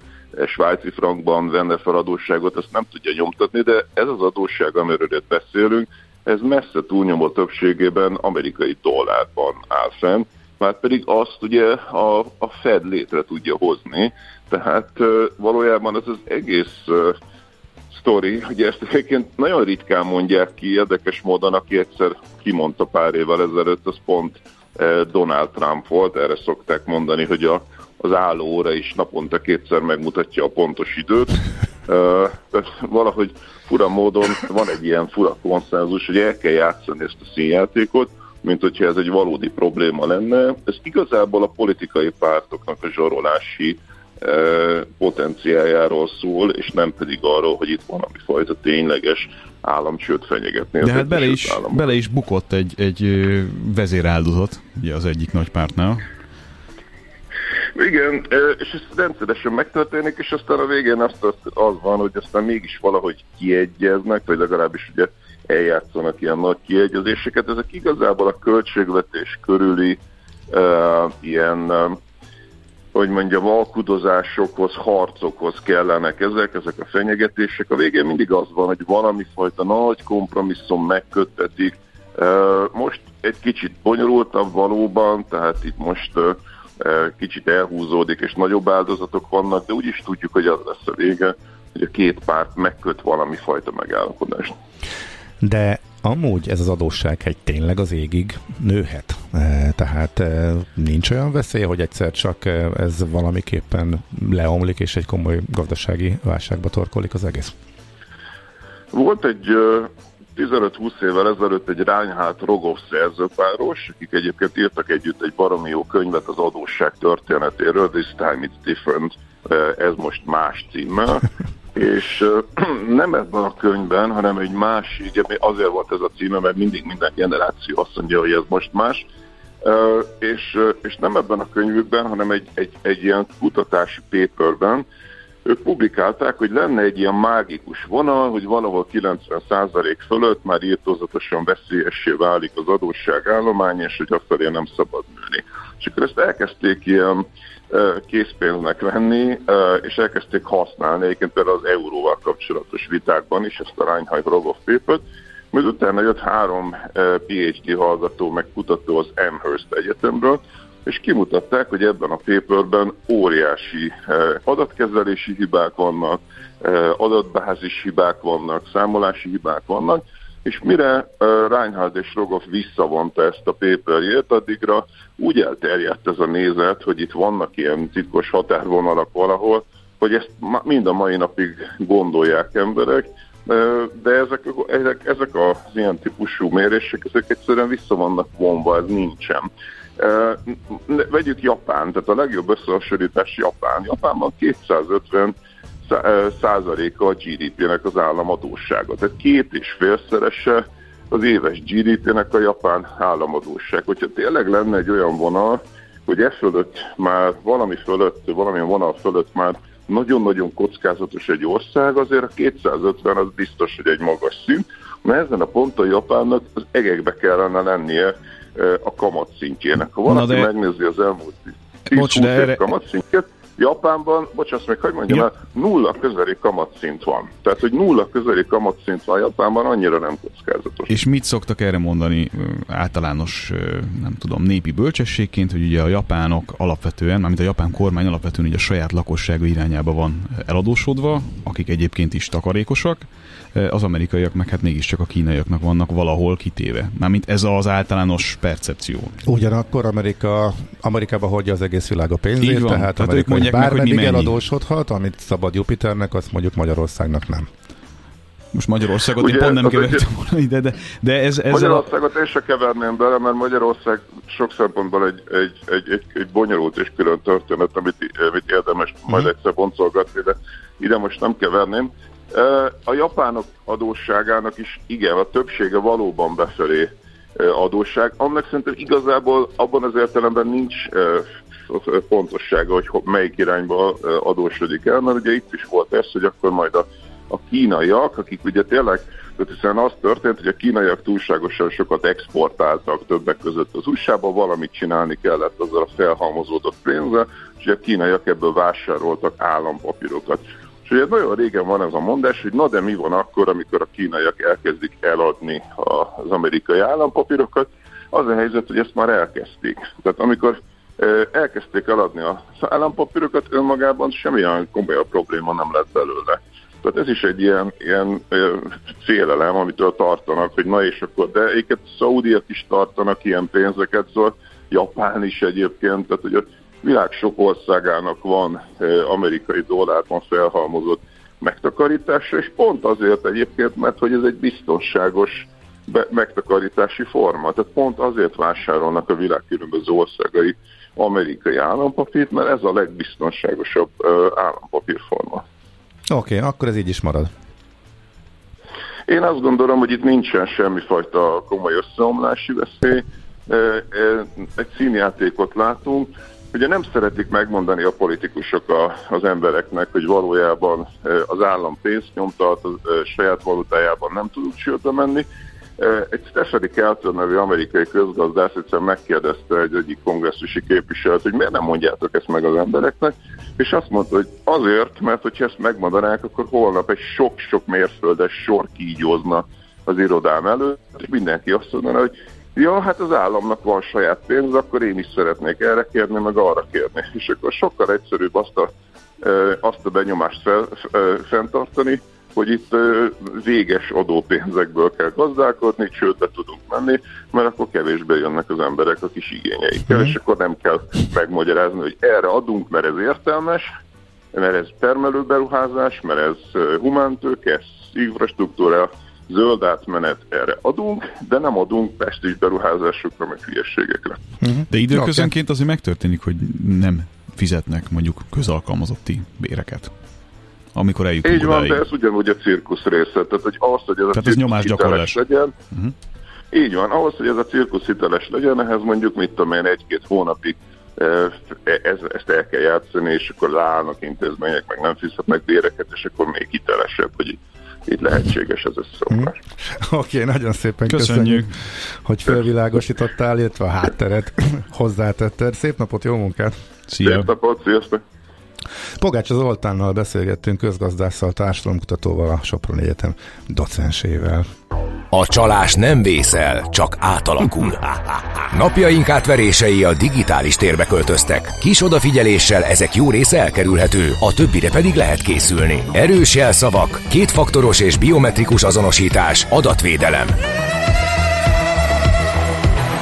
svájci frankban venne fel adósságot, ezt nem tudja nyomtatni, de ez az adósság, amiről itt beszélünk, ez messze túlnyomó többségében amerikai dollárban áll fenn, már pedig azt ugye a, a Fed létre tudja hozni, tehát valójában ez az egész sztori, hogy ezt egyébként nagyon ritkán mondják ki, érdekes módon, aki egyszer kimondta pár évvel ezelőtt, az pont Donald Trump volt, erre szokták mondani, hogy a az álló óra is naponta kétszer megmutatja a pontos időt. Uh, valahogy fura módon van egy ilyen fura konszenzus, hogy el kell játszani ezt a színjátékot, mint hogyha ez egy valódi probléma lenne. Ez igazából a politikai pártoknak a zsarolási uh, potenciáljáról szól, és nem pedig arról, hogy itt valami fajta tényleges államcsőt fenyegetni. De hát bele is, bele is bukott egy, egy vezéráldozat, ugye az egyik nagy pártnál. Igen, és ez rendszeresen megtörténik, és aztán a végén azt, az van, hogy aztán mégis valahogy kiegyeznek, vagy legalábbis ugye eljátszanak ilyen nagy kiegyezéseket. Ezek igazából a költségvetés körüli uh, ilyen, uh, hogy mondjam, alkudozásokhoz, harcokhoz kellenek ezek, ezek a fenyegetések. A végén mindig az van, hogy valami fajta nagy kompromisszum megköttetik. Uh, most egy kicsit bonyolultabb valóban, tehát itt most uh, kicsit elhúzódik, és nagyobb áldozatok vannak, de úgyis tudjuk, hogy az lesz a vége, hogy a két párt megköt valami fajta megállapodást. De amúgy ez az adóssághegy tényleg az égig nőhet. Tehát nincs olyan veszély, hogy egyszer csak ez valamiképpen leomlik, és egy komoly gazdasági válságba torkolik az egész. Volt egy 15-20 évvel ezelőtt egy Reinhardt Rogov szerzőpáros, akik egyébként írtak együtt egy baromi jó könyvet az adósság történetéről, This Time It's Different, ez most más címmel, <laughs> és <clears throat> nem ebben a könyvben, hanem egy más, ugye azért volt ez a címe, mert mindig minden generáció azt mondja, hogy ez most más, és, és nem ebben a könyvükben, hanem egy, egy, egy ilyen kutatási paperben ők publikálták, hogy lenne egy ilyen mágikus vonal, hogy valahol 90% fölött már írtózatosan veszélyessé válik az adósságállomány, és hogy afelé nem szabad nőni. És akkor ezt elkezdték ilyen készpénznek venni, és elkezdték használni egyébként például az euróval kapcsolatos vitákban is, ezt a Reinhard Rogov paper majd utána jött három PhD hallgató, meg kutató az Amherst Egyetemről, és kimutatták, hogy ebben a paperben óriási adatkezelési hibák vannak, adatbázis hibák vannak, számolási hibák vannak, és mire Reinhard és Rogov visszavonta ezt a paperjét, addigra úgy elterjedt ez a nézet, hogy itt vannak ilyen titkos határvonalak valahol, hogy ezt mind a mai napig gondolják emberek, de ezek, ezek, ezek az ilyen típusú mérések, ezek egyszerűen vissza vannak vonva, ez nincsen. Vegyük Japán, tehát a legjobb összehasonlítás Japán. Japánban 250 százaléka a GDP-nek az államadósága. Tehát két és félszerese az éves GDP-nek a japán államadóság. Hogyha tényleg lenne egy olyan vonal, hogy e fölött már valami fölött, valamilyen vonal fölött már nagyon-nagyon kockázatos egy ország, azért a 250 az biztos, hogy egy magas szint, mert ezen a ponton Japánnak az egekbe kellene lennie a kamatszintjének. Ha valaki de... megnézi az elmúlt 10-20 erre... kamatszintjét, Japánban, bocsánat, még hogy mondjam ja. nulla közeli kamatszint van. Tehát, hogy nulla közeli kamatszint van Japánban, annyira nem kockázatos. És mit szoktak erre mondani általános, nem tudom, népi bölcsességként, hogy ugye a japánok alapvetően, mármint a japán kormány alapvetően ugye a saját lakossága irányába van eladósodva, akik egyébként is takarékosak, az amerikaiak meg hát mégiscsak a kínaiaknak vannak valahol kitéve. Mármint ez az általános percepció. Ugyanakkor Amerika, Amerikába hordja az egész világ a pénzét, van, tehát, tehát Amerika mondják bármeddig meg, hogy eladósodhat, amit szabad Jupiternek, azt mondjuk Magyarországnak nem. Most Magyarországot Ugye, én pont nem kevertem volna ide, de, de ez... ez Magyarországot a... én se keverném bele, mert Magyarország sok szempontból egy, egy, egy, egy, egy bonyolult és külön történet, amit, amit érdemes mm. majd egyszer boncolgatni, de ide most nem keverném. A japánok adósságának is igen, a többsége valóban befelé adósság. Annak szerintem igazából abban az értelemben nincs pontossága, hogy melyik irányba adósodik el, mert ugye itt is volt ez, hogy akkor majd a, a kínaiak, akik ugye tényleg, hiszen az történt, hogy a kínaiak túlságosan sokat exportáltak többek között az USA-ba, valamit csinálni kellett azzal a felhalmozódott pénzzel, és a kínaiak ebből vásároltak állampapírokat. Ugye nagyon régen van ez a mondás, hogy na de mi van akkor, amikor a kínaiak elkezdik eladni az amerikai állampapírokat, az a helyzet, hogy ezt már elkezdték. Tehát amikor elkezdték eladni az állampapírokat, önmagában semmilyen komolyabb probléma nem lett belőle. Tehát ez is egy ilyen, ilyen félelem, amitől tartanak, hogy na és akkor, de egyébként Szaudiak is tartanak ilyen pénzeket, szóval Japán is egyébként, tehát hogy világ sok országának van amerikai dollárban felhalmozott megtakarítása, és pont azért egyébként, mert hogy ez egy biztonságos megtakarítási forma. Tehát pont azért vásárolnak a világ különböző országai amerikai állampapírt, mert ez a legbiztonságosabb állampapírforma. Oké, okay, akkor ez így is marad. Én azt gondolom, hogy itt nincsen semmifajta komoly összeomlási veszély. Egy színjátékot látunk. Ugye nem szeretik megmondani a politikusok a, az embereknek, hogy valójában az állam pénzt nyomtat, a saját valutájában nem tudunk csődbe menni, egy Stephanie Kelton nevű amerikai közgazdász egyszer megkérdezte egy egyik kongresszusi képviselőt, hogy miért nem mondjátok ezt meg az embereknek, és azt mondta, hogy azért, mert hogyha ezt megmondanák, akkor holnap egy sok-sok mérföldes sor kígyózna az irodám előtt, és mindenki azt mondaná, hogy ja, hát az államnak van saját pénz, akkor én is szeretnék erre kérni, meg arra kérni. És akkor sokkal egyszerűbb azt a, azt a benyomást fel, fenntartani, hogy itt véges adópénzekből kell gazdálkodni, csődbe tudunk menni, mert akkor kevésbé jönnek az emberek a kis igényeikkel, mm. és akkor nem kell megmagyarázni, hogy erre adunk, mert ez értelmes, mert ez termelőberuházás, mert ez humántők, ez infrastruktúra, zöld átmenet, erre adunk, de nem adunk pestis beruházásokra, meg hülyességekre. Mhm. De időközönként azért megtörténik, hogy nem fizetnek mondjuk közalkalmazotti béreket amikor eljutunk Így van, de ez ugyanúgy a cirkusz része. Tehát, hogy ahhoz, hogy ez Tehát a cirkusz hiteles legyen, uh-huh. így van, ahhoz, hogy ez a cirkusz hiteles legyen, ehhez mondjuk, mit tudom én, egy-két hónapig ez, ezt el kell játszani, és akkor leállnak intézmények, meg nem fizetnek béreket, és akkor még hitelesebb, hogy itt lehetséges ez összeomlás. Hmm. Oké, okay, nagyon szépen köszönjük, köszönjük hogy felvilágosítottál, illetve a hátteret <coughs> hozzátetted. Szép napot, jó munkát! Szia! Szép napot, sziasztok! Pogács az Oltánnal beszélgettünk közgazdásszal, társadalomkutatóval, a Sopron Egyetem docensével. A csalás nem vészel, csak átalakul. Napjaink átverései a digitális térbe költöztek. Kis odafigyeléssel ezek jó része elkerülhető, a többire pedig lehet készülni. Erős jelszavak, kétfaktoros és biometrikus azonosítás, adatvédelem.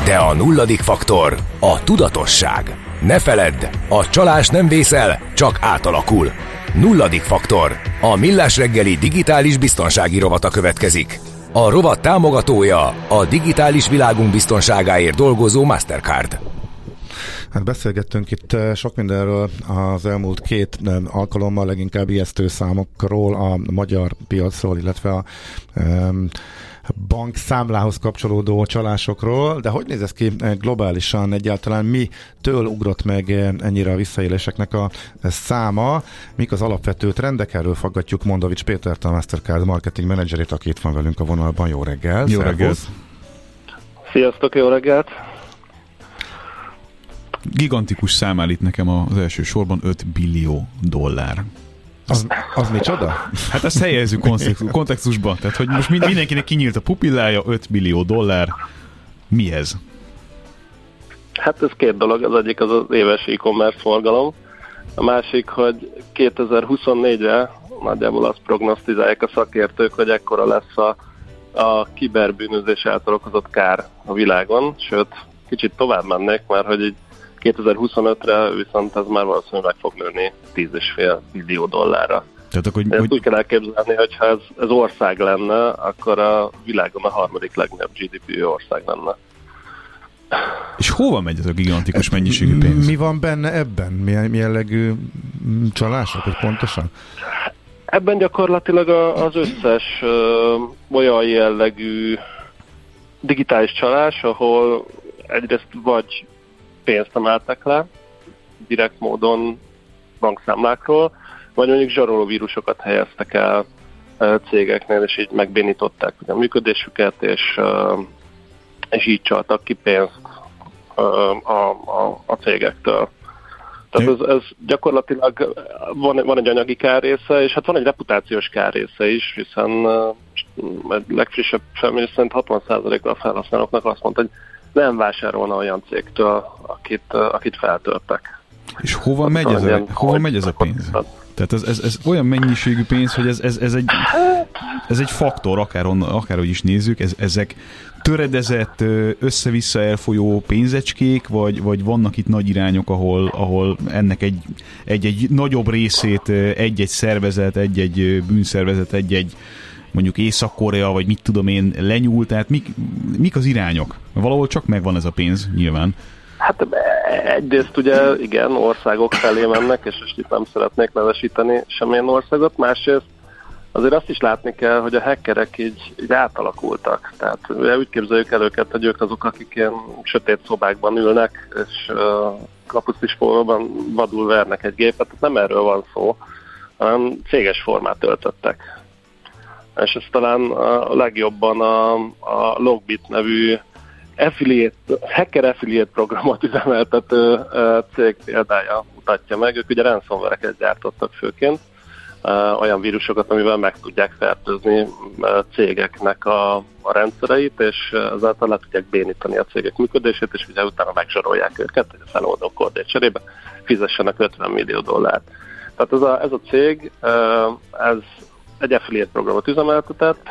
De a nulladik faktor a tudatosság. Ne feledd, a csalás nem vészel, csak átalakul. Nulladik faktor. A Millás reggeli digitális biztonsági rovata következik. A rovat támogatója a digitális világunk biztonságáért dolgozó Mastercard. Hát beszélgettünk itt eh, sok mindenről az elmúlt két eh, alkalommal, leginkább ijesztő számokról, a magyar piacról, illetve a um, bank számlához kapcsolódó csalásokról, de hogy néz ez ki eh, globálisan egyáltalán? Mi től ugrott meg eh, ennyire a visszaéléseknek a eh, száma? Mik az alapvető trendek? Erről faggatjuk Mondovics Pétert, a Mastercard marketing menedzserét, aki itt van velünk a vonalban. Jó reggel! Jó reggelt! Sziasztok, jó reggelt! Gigantikus szám állít nekem az első sorban 5 billió dollár. Az, az micsoda? Hát ezt helyezzük kontextusba. Tehát, hogy most mindenkinek kinyílt a pupillája, 5 millió dollár. Mi ez? Hát ez két dolog. Az egyik az az éves e-commerce forgalom. A másik, hogy 2024-re nagyjából azt prognosztizálják a szakértők, hogy ekkora lesz a, a kiberbűnözés által okozott kár a világon, sőt, kicsit tovább mennék, mert hogy így 2025-re viszont ez már valószínűleg meg fog nőni 10,5 millió dollárra. Tehát akkor, hogy, ezt úgy kell elképzelni, hogy ha ez, ez ország lenne, akkor a világon a harmadik legnagyobb GDP ország lenne. És hova megy ez a gigantikus mennyiségű pénz? Mi van benne ebben? Milyen jellegű csalások, hogy pontosan? Ebben gyakorlatilag az összes ö, olyan jellegű digitális csalás, ahol egyrészt vagy pénzt emeltek le, direkt módon bankszámlákról, vagy mondjuk zsaroló vírusokat helyeztek el cégeknél, és így megbénították a működésüket, és, és így csaltak ki pénzt a, a, a cégektől. Tehát ez, ez gyakorlatilag van, van egy anyagi kárrésze, és hát van egy reputációs kárrésze is, hiszen egy legfrissebb felmérés szerint 60%-a a felhasználóknak azt mondta, hogy nem vásárolna olyan cégtől, akit, akit feltörtek. És hova megy, ez a, hova megy ez a pénz? Tehát ez, ez, ez olyan mennyiségű pénz, hogy ez, ez, ez, egy, ez egy faktor, akár akárhogy is nézzük, ez, ezek töredezett, össze-vissza elfolyó pénzecskék, vagy, vagy vannak itt nagy irányok, ahol, ahol ennek egy, egy, egy nagyobb részét egy-egy szervezet, egy-egy bűnszervezet, egy-egy mondjuk Észak-Korea, vagy mit tudom én, lenyúl, tehát mik, mik az irányok? Valahol csak megvan ez a pénz, nyilván. Hát egyrészt ugye igen, országok felé mennek, és most itt nem szeretnék nevesíteni semmilyen országot, másrészt azért azt is látni kell, hogy a hackerek így, így átalakultak. Tehát ugye úgy képzeljük el őket, hogy ők azok, akik ilyen sötét szobákban ülnek, és uh, kapusztisforróban vadul vernek egy gépet. Tehát nem erről van szó, hanem céges formát öltöttek és ez talán a legjobban a, a Logbit nevű affiliate, hacker affiliate programot <laughs> üzemeltető cég példája mutatja meg. Ők ugye ransomware gyártottak főként, olyan vírusokat, amivel meg tudják fertőzni cégeknek a, a rendszereit, és ezáltal le tudják bénítani a cégek működését, és ugye utána megzsarolják őket, hogy a feloldó kordét cserébe fizessenek 50 millió dollárt. Tehát ez a, ez a cég, ez egy affiliate programot üzemeltetett,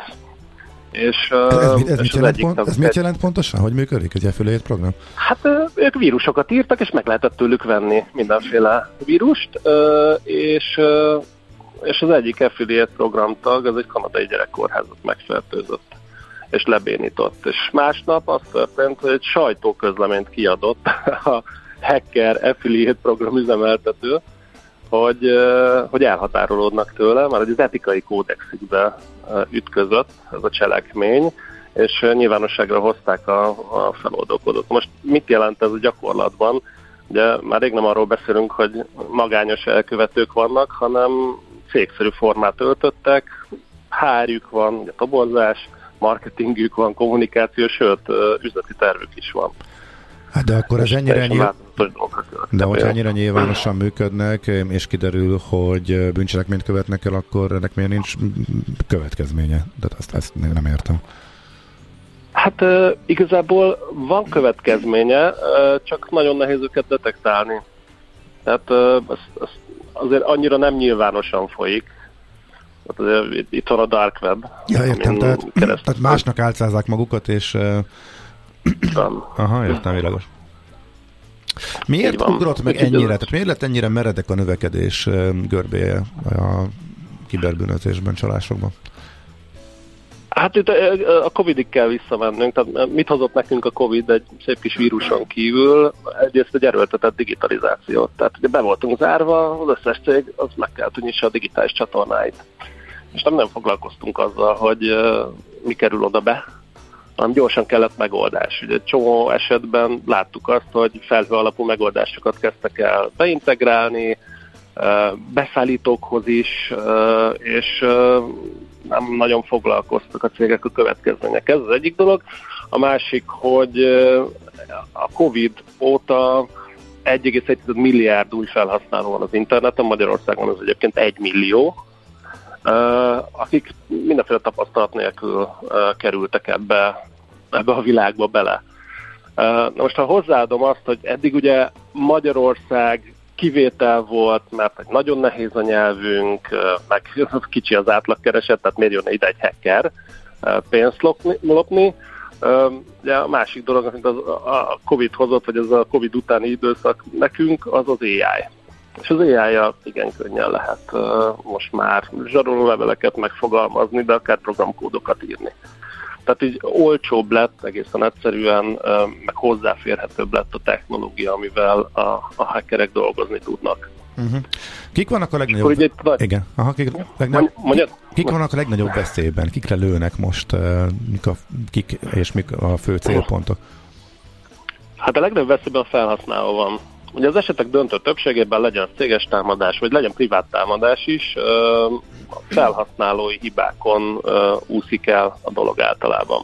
és, ez, mit, ez, mit jelent, pont, ez mit jelent pontosan? Hogy működik egy affiliate program? Hát ők vírusokat írtak, és meg lehetett tőlük venni mindenféle vírust, és, és az egyik affiliate programtag az egy kanadai gyerekkórházat megfertőzött és lebénított. És másnap az történt, hogy egy sajtóközleményt kiadott a hacker affiliate program üzemeltető, hogy, hogy elhatárolódnak tőle, mert az etikai kódexükbe ütközött ez a cselekmény, és nyilvánosságra hozták a, a feloldókodót. Most mit jelent ez a gyakorlatban? Ugye már rég nem arról beszélünk, hogy magányos elkövetők vannak, hanem cégszerű formát öltöttek, hárjuk van, ugye toborzás, marketingük van, kommunikáció, sőt, üzleti tervük is van. Hát de akkor ez ennyire nyilv... De hogyha ennyire nyilvánosan működnek, és kiderül, hogy bűncselekményt követnek el, akkor ennek miért nincs következménye? De ezt, ezt nem értem. Hát igazából van következménye, csak nagyon nehéz őket detektálni. Tehát az, az azért annyira nem nyilvánosan folyik. Tehát itt van a dark web. Ja, értem, tehát, tehát másnak álcázzák magukat, és... Uh, Aha, értem, világos. Miért ugrott meg ennyire? Tehát miért lett ennyire meredek a növekedés görbéje a kiberbűnözésben, csalásokban? Hát itt a Covid-ig kell visszamennünk, tehát mit hozott nekünk a Covid egy szép kis víruson kívül? Egyrészt egy erőltetett digitalizációt. Tehát ugye be voltunk zárva, az összes cég az meg kellett, hogy a digitális csatornáit. És nem, nem foglalkoztunk azzal, hogy mi kerül oda be, hanem gyorsan kellett megoldás. Ugye csomó esetben láttuk azt, hogy felhő alapú megoldásokat kezdtek el beintegrálni, beszállítókhoz is, és nem nagyon foglalkoztak a cégek a következmények. Ez az egyik dolog. A másik, hogy a Covid óta 1,1 milliárd új felhasználó van az interneten, Magyarországon az egyébként 1 millió, akik mindenféle tapasztalat nélkül kerültek ebbe, ebbe a világba bele. Na most ha hozzáadom azt, hogy eddig ugye Magyarország kivétel volt, mert egy nagyon nehéz a nyelvünk, meg <laughs> kicsi az átlagkereset, tehát miért jönne ide egy hacker pénzt lopni. lopni. De a másik dolog, amit az, a Covid hozott, vagy ez a Covid utáni időszak nekünk, az az AI. És az ai igen könnyen lehet most már zsaroló leveleket megfogalmazni, de akár programkódokat írni. Tehát így olcsóbb lett, egészen egyszerűen, meg hozzáférhetőbb lett a technológia, amivel a, a hackerek dolgozni tudnak. Uh-huh. Kik vannak a legnagyobb... Ugye, vagy... Igen. Aha, kik, legnagyobb... Mondjad? Kik vannak a legnagyobb veszélyben? Kikre lőnek most? Mik a, kik és mik a fő célpontok? Hát a legnagyobb veszélyben a felhasználó van. Ugye az esetek döntő többségében legyen céges támadás, vagy legyen privát támadás is, a felhasználói hibákon úszik el a dolog általában.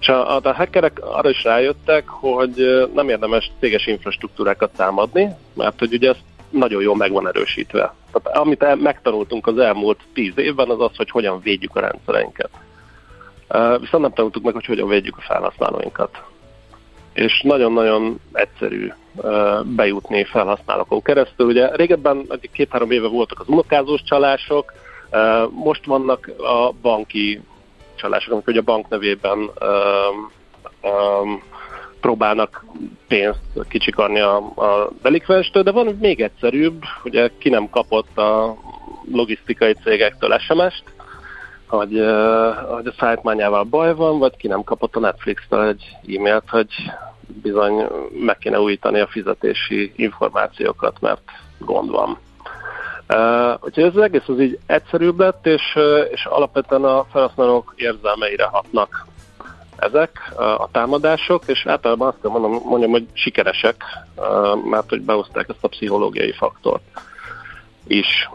És a, a hackerek arra is rájöttek, hogy nem érdemes céges infrastruktúrákat támadni, mert hogy ugye ez nagyon jól meg van erősítve. Tehát amit megtanultunk az elmúlt tíz évben, az az, hogy hogyan védjük a rendszereinket. Viszont nem tanultuk meg, hogy hogyan védjük a felhasználóinkat. És nagyon-nagyon egyszerű bejutni felhasználókon keresztül. Ugye régebben, két-három éve voltak az unokázós csalások, most vannak a banki csalások, amikor ugye a bank nevében próbálnak pénzt kicsikarni a, a delikvenstől, de van még egyszerűbb, ugye ki nem kapott a logisztikai cégektől SMS-t, hogy, hogy a szájtmányával baj van, vagy ki nem kapott a Netflix-től egy e-mailt, hogy bizony meg kéne újítani a fizetési információkat, mert gond van. Uh, úgyhogy ez az egész az így egyszerűbb lett, és, és alapvetően a felhasználók érzelmeire hatnak ezek a támadások, és általában azt mondom, mondjam, hogy sikeresek, mert hogy behozták ezt a pszichológiai faktort is.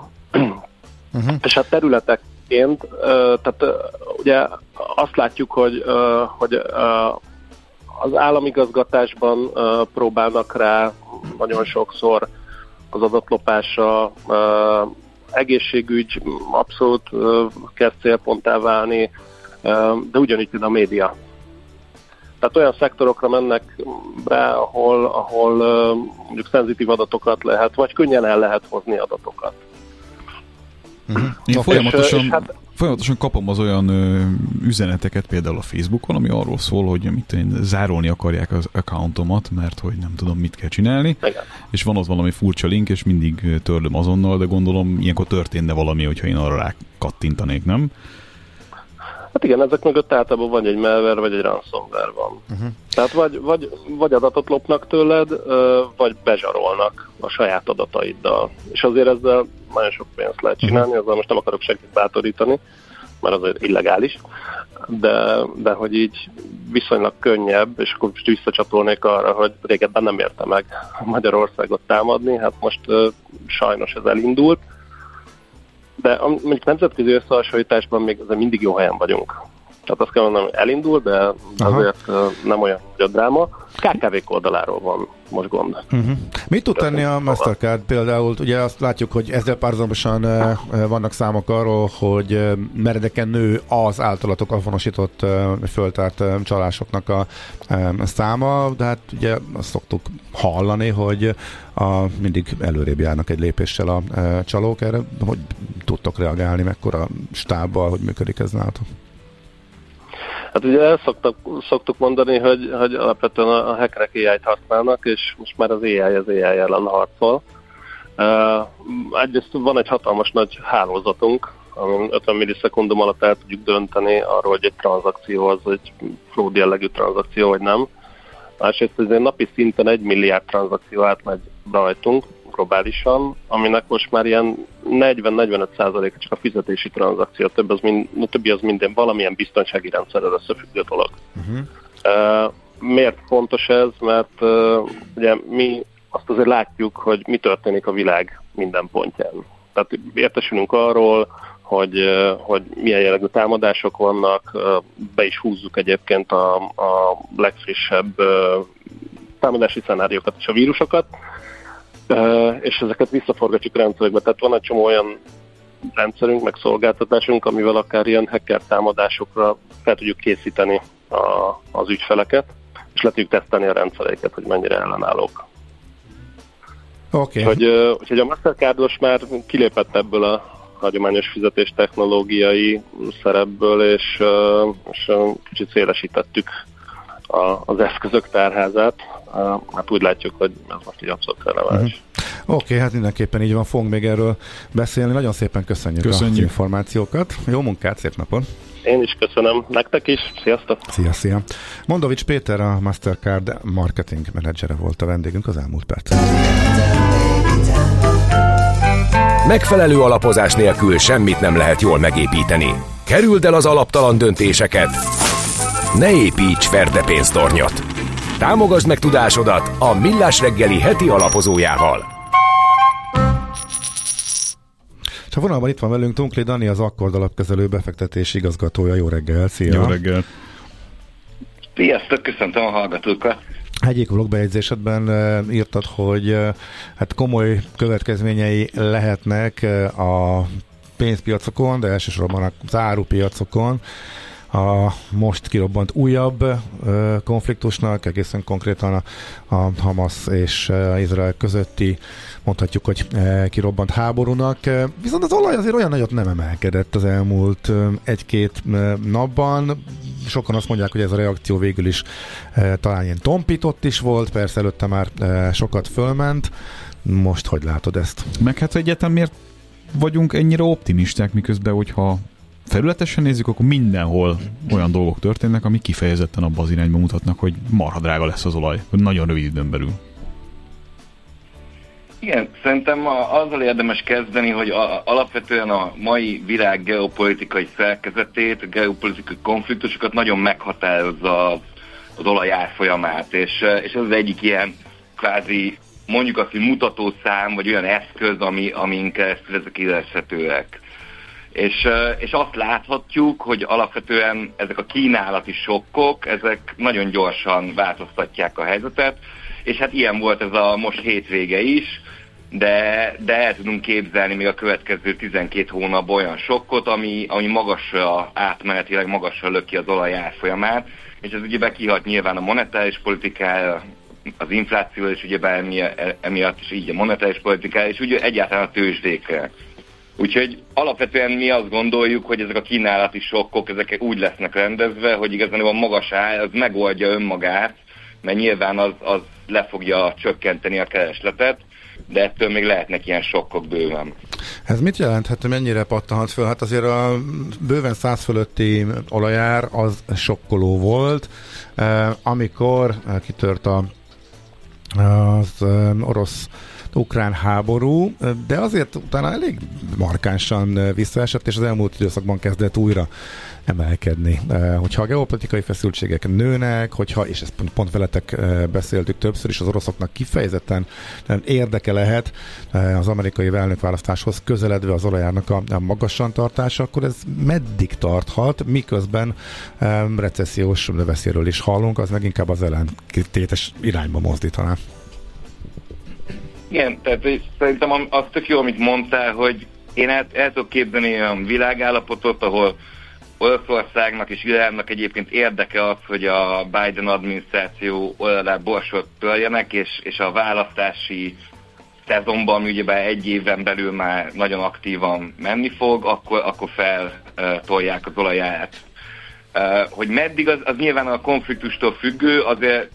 Uh-huh. És hát területekként, uh, tehát ugye azt látjuk, hogy, hogy az államigazgatásban próbálnak rá nagyon sokszor az adatlopásra, uh, egészségügy abszolút kezd célponttá válni, de ugyanígy a média. Tehát olyan szektorokra mennek be, ahol, ahol mondjuk szenzitív adatokat lehet, vagy könnyen el lehet hozni adatokat. Uh-huh. Én folyamatosan, és, és hát, folyamatosan kapom az olyan ö, üzeneteket például a Facebookon, ami arról szól, hogy mit én, zárolni akarják az accountomat, mert hogy nem tudom, mit kell csinálni. Igen. És van ott valami furcsa link, és mindig törlöm azonnal, de gondolom ilyenkor történne valami, hogyha én arra rá kattintanék, nem? Hát igen, ezek mögött általában vagy egy malware, vagy egy ransomware van. Uh-huh. Tehát vagy, vagy, vagy adatot lopnak tőled, vagy bezsarolnak a saját adataiddal. És azért ezzel nagyon sok pénzt lehet csinálni, uh-huh. most nem akarok senkit bátorítani, mert az illegális, de, de hogy így viszonylag könnyebb, és akkor most visszacsatolnék arra, hogy régebben nem érte meg Magyarországot támadni, hát most uh, sajnos ez elindult, de mondjuk nemzetközi összehasonlításban még azért mindig jó helyen vagyunk. Tehát azt kell mondanom, hogy elindul, de Aha. azért nem olyan nagy a dráma. kkv oldaláról van most gond. Uh-huh. Mit tud tenni a Mastercard például? Ugye azt látjuk, hogy ezzel párhuzamosan vannak számok arról, hogy meredeken nő az általatok avonosított föltárt csalásoknak a száma, de hát ugye azt szoktuk hallani, hogy a, mindig előrébb járnak egy lépéssel a csalók erre, hogy tudtok reagálni, mekkora stábbal, hogy működik ez nálatok? Hát ugye el szoktak, szoktuk mondani, hogy, hogy alapvetően a, a hackerek AI-t használnak, és most már az AI az AI ellen harcol. Uh, egyrészt van egy hatalmas nagy hálózatunk, ami 50 millisekundum alatt el tudjuk dönteni arról, hogy egy tranzakció az egy fraud jellegű tranzakció, vagy nem. Másrészt azért napi szinten egy milliárd tranzakció átmegy rajtunk, globálisan, aminek most már ilyen 40-45% csak a fizetési tranzakció, a többi az, mind, a többi az minden valamilyen biztonsági rendszerrel összefüggő dolog. Uh-huh. Uh, miért fontos ez? Mert uh, ugye mi azt azért látjuk, hogy mi történik a világ minden pontján. Tehát értesülünk arról, hogy, hogy milyen jellegű támadások vannak, be is húzzuk egyébként a, a legfrissebb támadási szenáriókat és a vírusokat, és ezeket visszaforgatjuk rendszerekbe. Tehát van egy csomó olyan rendszerünk, meg szolgáltatásunk, amivel akár ilyen hacker támadásokra fel tudjuk készíteni a, az ügyfeleket, és le tudjuk tesztelni a rendszereiket, hogy mennyire ellenállók. Okay. Hogy, úgyhogy a Mastercardos már kilépett ebből a hagyományos fizetés technológiai szerepből, és, és kicsit szélesítettük a, az eszközök tárházát. Hát úgy látjuk, hogy ez most így abszolút releváns. Uh-huh. Oké, okay, hát mindenképpen így van, fogunk még erről beszélni. Nagyon szépen köszönjük, köszönjük. az információkat. Jó munkát, szép napot! Én is köszönöm, nektek is, sziasztok! Szia, szia! Mondovics Péter, a Mastercard marketing menedzsere volt a vendégünk az elmúlt percben. Megfelelő alapozás nélkül semmit nem lehet jól megépíteni. Kerüld el az alaptalan döntéseket, ne építs ferde pénztornyot! Támogasd meg tudásodat a Millás reggeli heti alapozójával. És a vonalban itt van velünk Tunkli Dani, az Akkord alapkezelő befektetési igazgatója. Jó reggel, szia! Jó reggel! Sziasztok, köszöntöm a hallgatókat! Egyik blogbejegyzésedben írtad, hogy hát komoly következményei lehetnek a pénzpiacokon, de elsősorban a zárupiacokon a most kirobbant újabb ö, konfliktusnak, egészen konkrétan a, a Hamas és uh, Izrael közötti mondhatjuk, hogy uh, kirobbant háborúnak. Viszont az olaj azért olyan nagyot nem emelkedett az elmúlt uh, egy-két uh, napban. Sokan azt mondják, hogy ez a reakció végül is uh, talán ilyen tompított is volt, persze előtte már uh, sokat fölment. Most hogy látod ezt? Meg hát egyetem miért vagyunk ennyire optimisták, miközben, hogyha felületesen nézzük, akkor mindenhol olyan dolgok történnek, amik kifejezetten abban az irányba mutatnak, hogy marha drága lesz az olaj, hogy nagyon rövid időn belül. Igen, szerintem azzal érdemes kezdeni, hogy a, alapvetően a mai világ geopolitikai szerkezetét, a geopolitikai konfliktusokat nagyon meghatározza az olaj árfolyamát, és, és ez az egyik ilyen kvázi mondjuk azt, hogy mutatószám, vagy olyan eszköz, ami, amin keresztül ezek érezhetőek. És, és azt láthatjuk, hogy alapvetően ezek a kínálati sokkok, ezek nagyon gyorsan változtatják a helyzetet, és hát ilyen volt ez a most hétvége is, de, de el tudunk képzelni még a következő 12 hónap olyan sokkot, ami, ami magasra, átmenetileg magasra löki az olaj árfolyamát, és ez ugye kihat nyilván a monetáris politikára, az infláció, és ugye emiatt is így a monetáris politikára, és ugye egyáltalán a tőzsdékre. Úgyhogy alapvetően mi azt gondoljuk, hogy ezek a kínálati sokkok, ezek úgy lesznek rendezve, hogy igazán a magas ár az megoldja önmagát, mert nyilván az, az le fogja csökkenteni a keresletet, de ettől még lehetnek ilyen sokkok bőven. Ez mit jelenthet, mennyire pattanhat föl? Hát azért a bőven száz fölötti olajár az sokkoló volt, eh, amikor kitört a, az eh, orosz ukrán háború, de azért utána elég markánsan visszaesett, és az elmúlt időszakban kezdett újra emelkedni. Hogyha a geopolitikai feszültségek nőnek, hogyha, és ezt pont veletek beszéltük többször is, az oroszoknak kifejezetten érdeke lehet az amerikai elnökválasztáshoz közeledve az olajárnak a, a magasan tartása, akkor ez meddig tarthat, miközben recessziós veszélyről is hallunk, az meg inkább az ellentétes irányba mozdítaná. Igen, tehát szerintem az tök jó, amit mondtál, hogy én el, el tudok képzelni olyan világállapotot, ahol Oroszországnak és Iránnak egyébként érdeke az, hogy a Biden adminisztráció oldalá borsot törjenek, és, és a választási szezonban, ami ugyebár egy éven belül már nagyon aktívan menni fog, akkor, akkor feltolják az olaját. Hogy meddig, az, az nyilván a konfliktustól függő, azért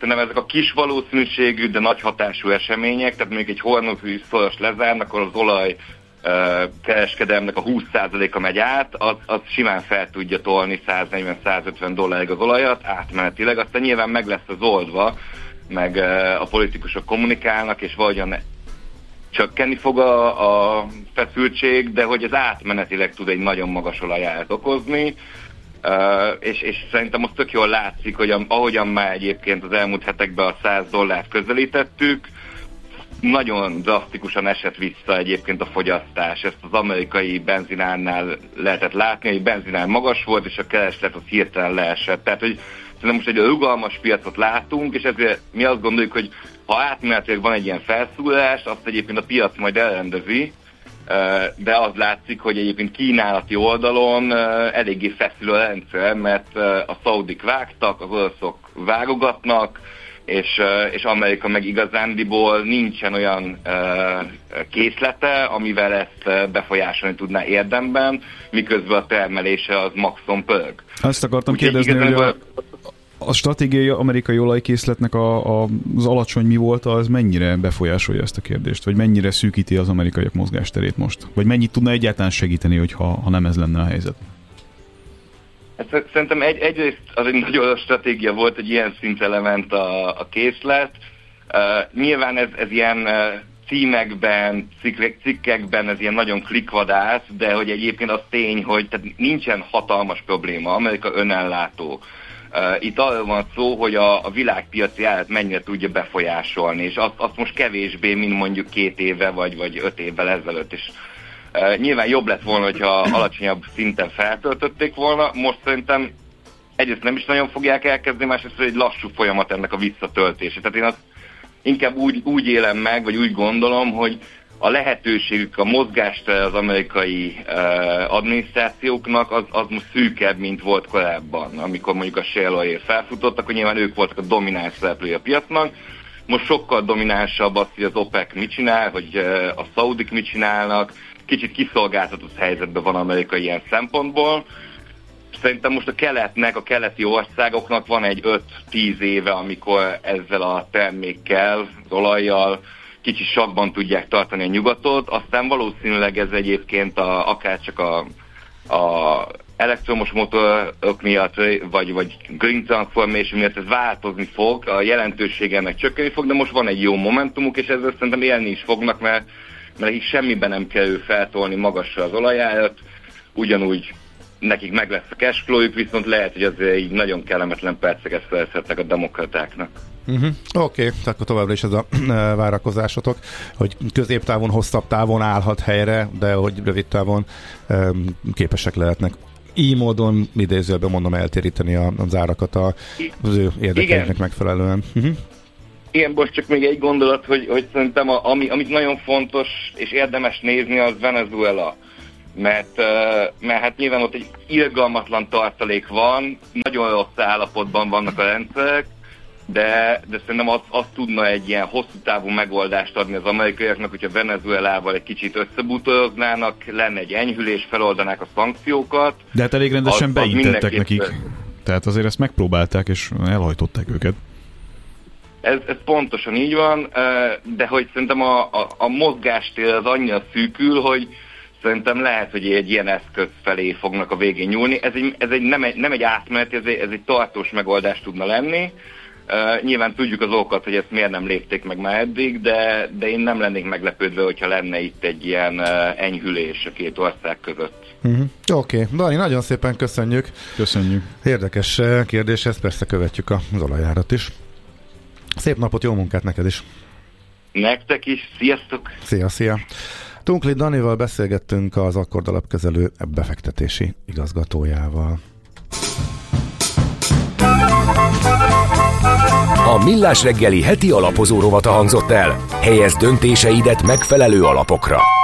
szerintem ezek a kis valószínűségű, de nagy hatású események, tehát mondjuk egy hornozű szoros lezárnak, akkor az olaj kereskedelmnek a 20%-a megy át, az, az simán fel tudja tolni 140-150 dollárig az olajat átmenetileg, aztán nyilván meg lesz az oldva, meg a politikusok kommunikálnak, és valahogyan csökkenni fog a, a feszültség, de hogy az átmenetileg tud egy nagyon magas olaját okozni, Uh, és, és szerintem most tök jól látszik, hogy ahogyan már egyébként az elmúlt hetekben a 100 dollárt közelítettük, nagyon drasztikusan esett vissza egyébként a fogyasztás. Ezt az amerikai benzinárnál lehetett látni, hogy benzinár magas volt, és a kereslet az hirtelen leesett. Tehát, hogy szerintem most egy rugalmas piacot látunk, és ezért mi azt gondoljuk, hogy ha átmenetileg van egy ilyen felszúrás, azt egyébként a piac majd elrendezi, de az látszik, hogy egyébként kínálati oldalon eléggé feszül a rendszer, mert a szaudik vágtak, az oroszok vágogatnak, és, és Amerika meg igazándiból nincsen olyan készlete, amivel ezt befolyásolni tudná érdemben, miközben a termelése az maximum pörög. Azt akartam Úgy kérdezni, hogy a, a stratégiai amerikai olajkészletnek a, a, az alacsony mi volt, az mennyire befolyásolja ezt a kérdést? Vagy mennyire szűkíti az amerikaiak mozgásterét most? Vagy mennyit tudna egyáltalán segíteni, hogyha, ha nem ez lenne a helyzet? Hát szerintem egy, egyrészt az egy nagyon stratégia volt, hogy ilyen szintre lement a, a készlet. Uh, nyilván ez, ez ilyen uh, címekben, cikkekben ez ilyen nagyon klikvadász, de hogy egyébként az tény, hogy tehát nincsen hatalmas probléma, Amerika önellátó. Itt arról van szó, hogy a, a világpiaci árat mennyire tudja befolyásolni, és azt, azt most kevésbé, mint mondjuk két éve vagy, vagy öt évvel ezelőtt. És Nyilván jobb lett volna, hogyha alacsonyabb szinten feltöltötték volna. Most szerintem egyrészt nem is nagyon fogják elkezdeni, másrészt egy lassú folyamat ennek a visszatöltése. Tehát én azt inkább úgy, úgy élem meg, vagy úgy gondolom, hogy a lehetőségük, a mozgást az amerikai uh, adminisztrációknak az, az most szűkebb, mint volt korábban, amikor mondjuk a Shell felfutott, akkor nyilván ők voltak a domináns szereplői a piacnak. Most sokkal dominánsabb az, hogy az OPEC mit csinál, hogy uh, a szaudik mit csinálnak, kicsit kiszolgáltatott helyzetben van Amerika ilyen szempontból. Szerintem most a keletnek, a keleti országoknak van egy 5-10 éve, amikor ezzel a termékkel, az olajjal kicsit sakban tudják tartani a nyugatot, aztán valószínűleg ez egyébként a, akár csak a, a elektromos motorok miatt, vagy, vagy green transformation miatt ez változni fog, a jelentősége ennek csökkenni fog, de most van egy jó momentumuk, és ezzel szerintem élni is fognak, mert mert nekik semmiben nem kell feltolni magasra az olajárat, ugyanúgy nekik meg lesz a cashflow viszont lehet, hogy azért így nagyon kellemetlen perceket szerezhetnek a demokratáknak. Uh-huh. Oké, okay, akkor továbbra is ez a várakozásotok, hogy középtávon, hosszabb távon állhat helyre, de hogy rövid távon um, képesek lehetnek így módon idézőben mondom eltéríteni az árakat az ő érdekeiknek megfelelően. Uh-huh. Igen, most csak még egy gondolat, hogy, hogy szerintem a, ami, amit nagyon fontos és érdemes nézni, az Venezuela. Mert, mert hát nyilván ott egy irgalmatlan tartalék van, nagyon rossz állapotban vannak a rendszerek, de, de szerintem azt, azt tudna egy ilyen hosszú távú megoldást adni az amerikaiaknak, hogyha Venezuelával egy kicsit összebútoroznának, lenne egy enyhülés, feloldanák a szankciókat. De hát elég rendesen az, beintettek nekik. Tehát azért ezt megpróbálták, és elhajtották őket. Ez, ez pontosan így van, de hogy szerintem a, a, a mozgástér az annyira szűkül, hogy szerintem lehet, hogy egy ilyen eszköz felé fognak a végén nyúlni. Ez, egy, ez egy, nem, egy, nem egy átmenet, ez egy, ez egy tartós megoldás tudna lenni, Uh, nyilván tudjuk az okat, hogy ezt miért nem lépték meg már eddig, de, de én nem lennék meglepődve, hogyha lenne itt egy ilyen uh, enyhülés a két ország között. Uh-huh. Oké, okay. Dani, nagyon szépen köszönjük. Köszönjük. Érdekes kérdés, ezt persze követjük az olajárat is. Szép napot, jó munkát neked is! Nektek is, sziasztok! Szia, szia! Tunkli Danival beszélgettünk az Akkord alapkezelő befektetési igazgatójával. A Millás reggeli heti alapozó rovata hangzott el. Helyez döntéseidet megfelelő alapokra.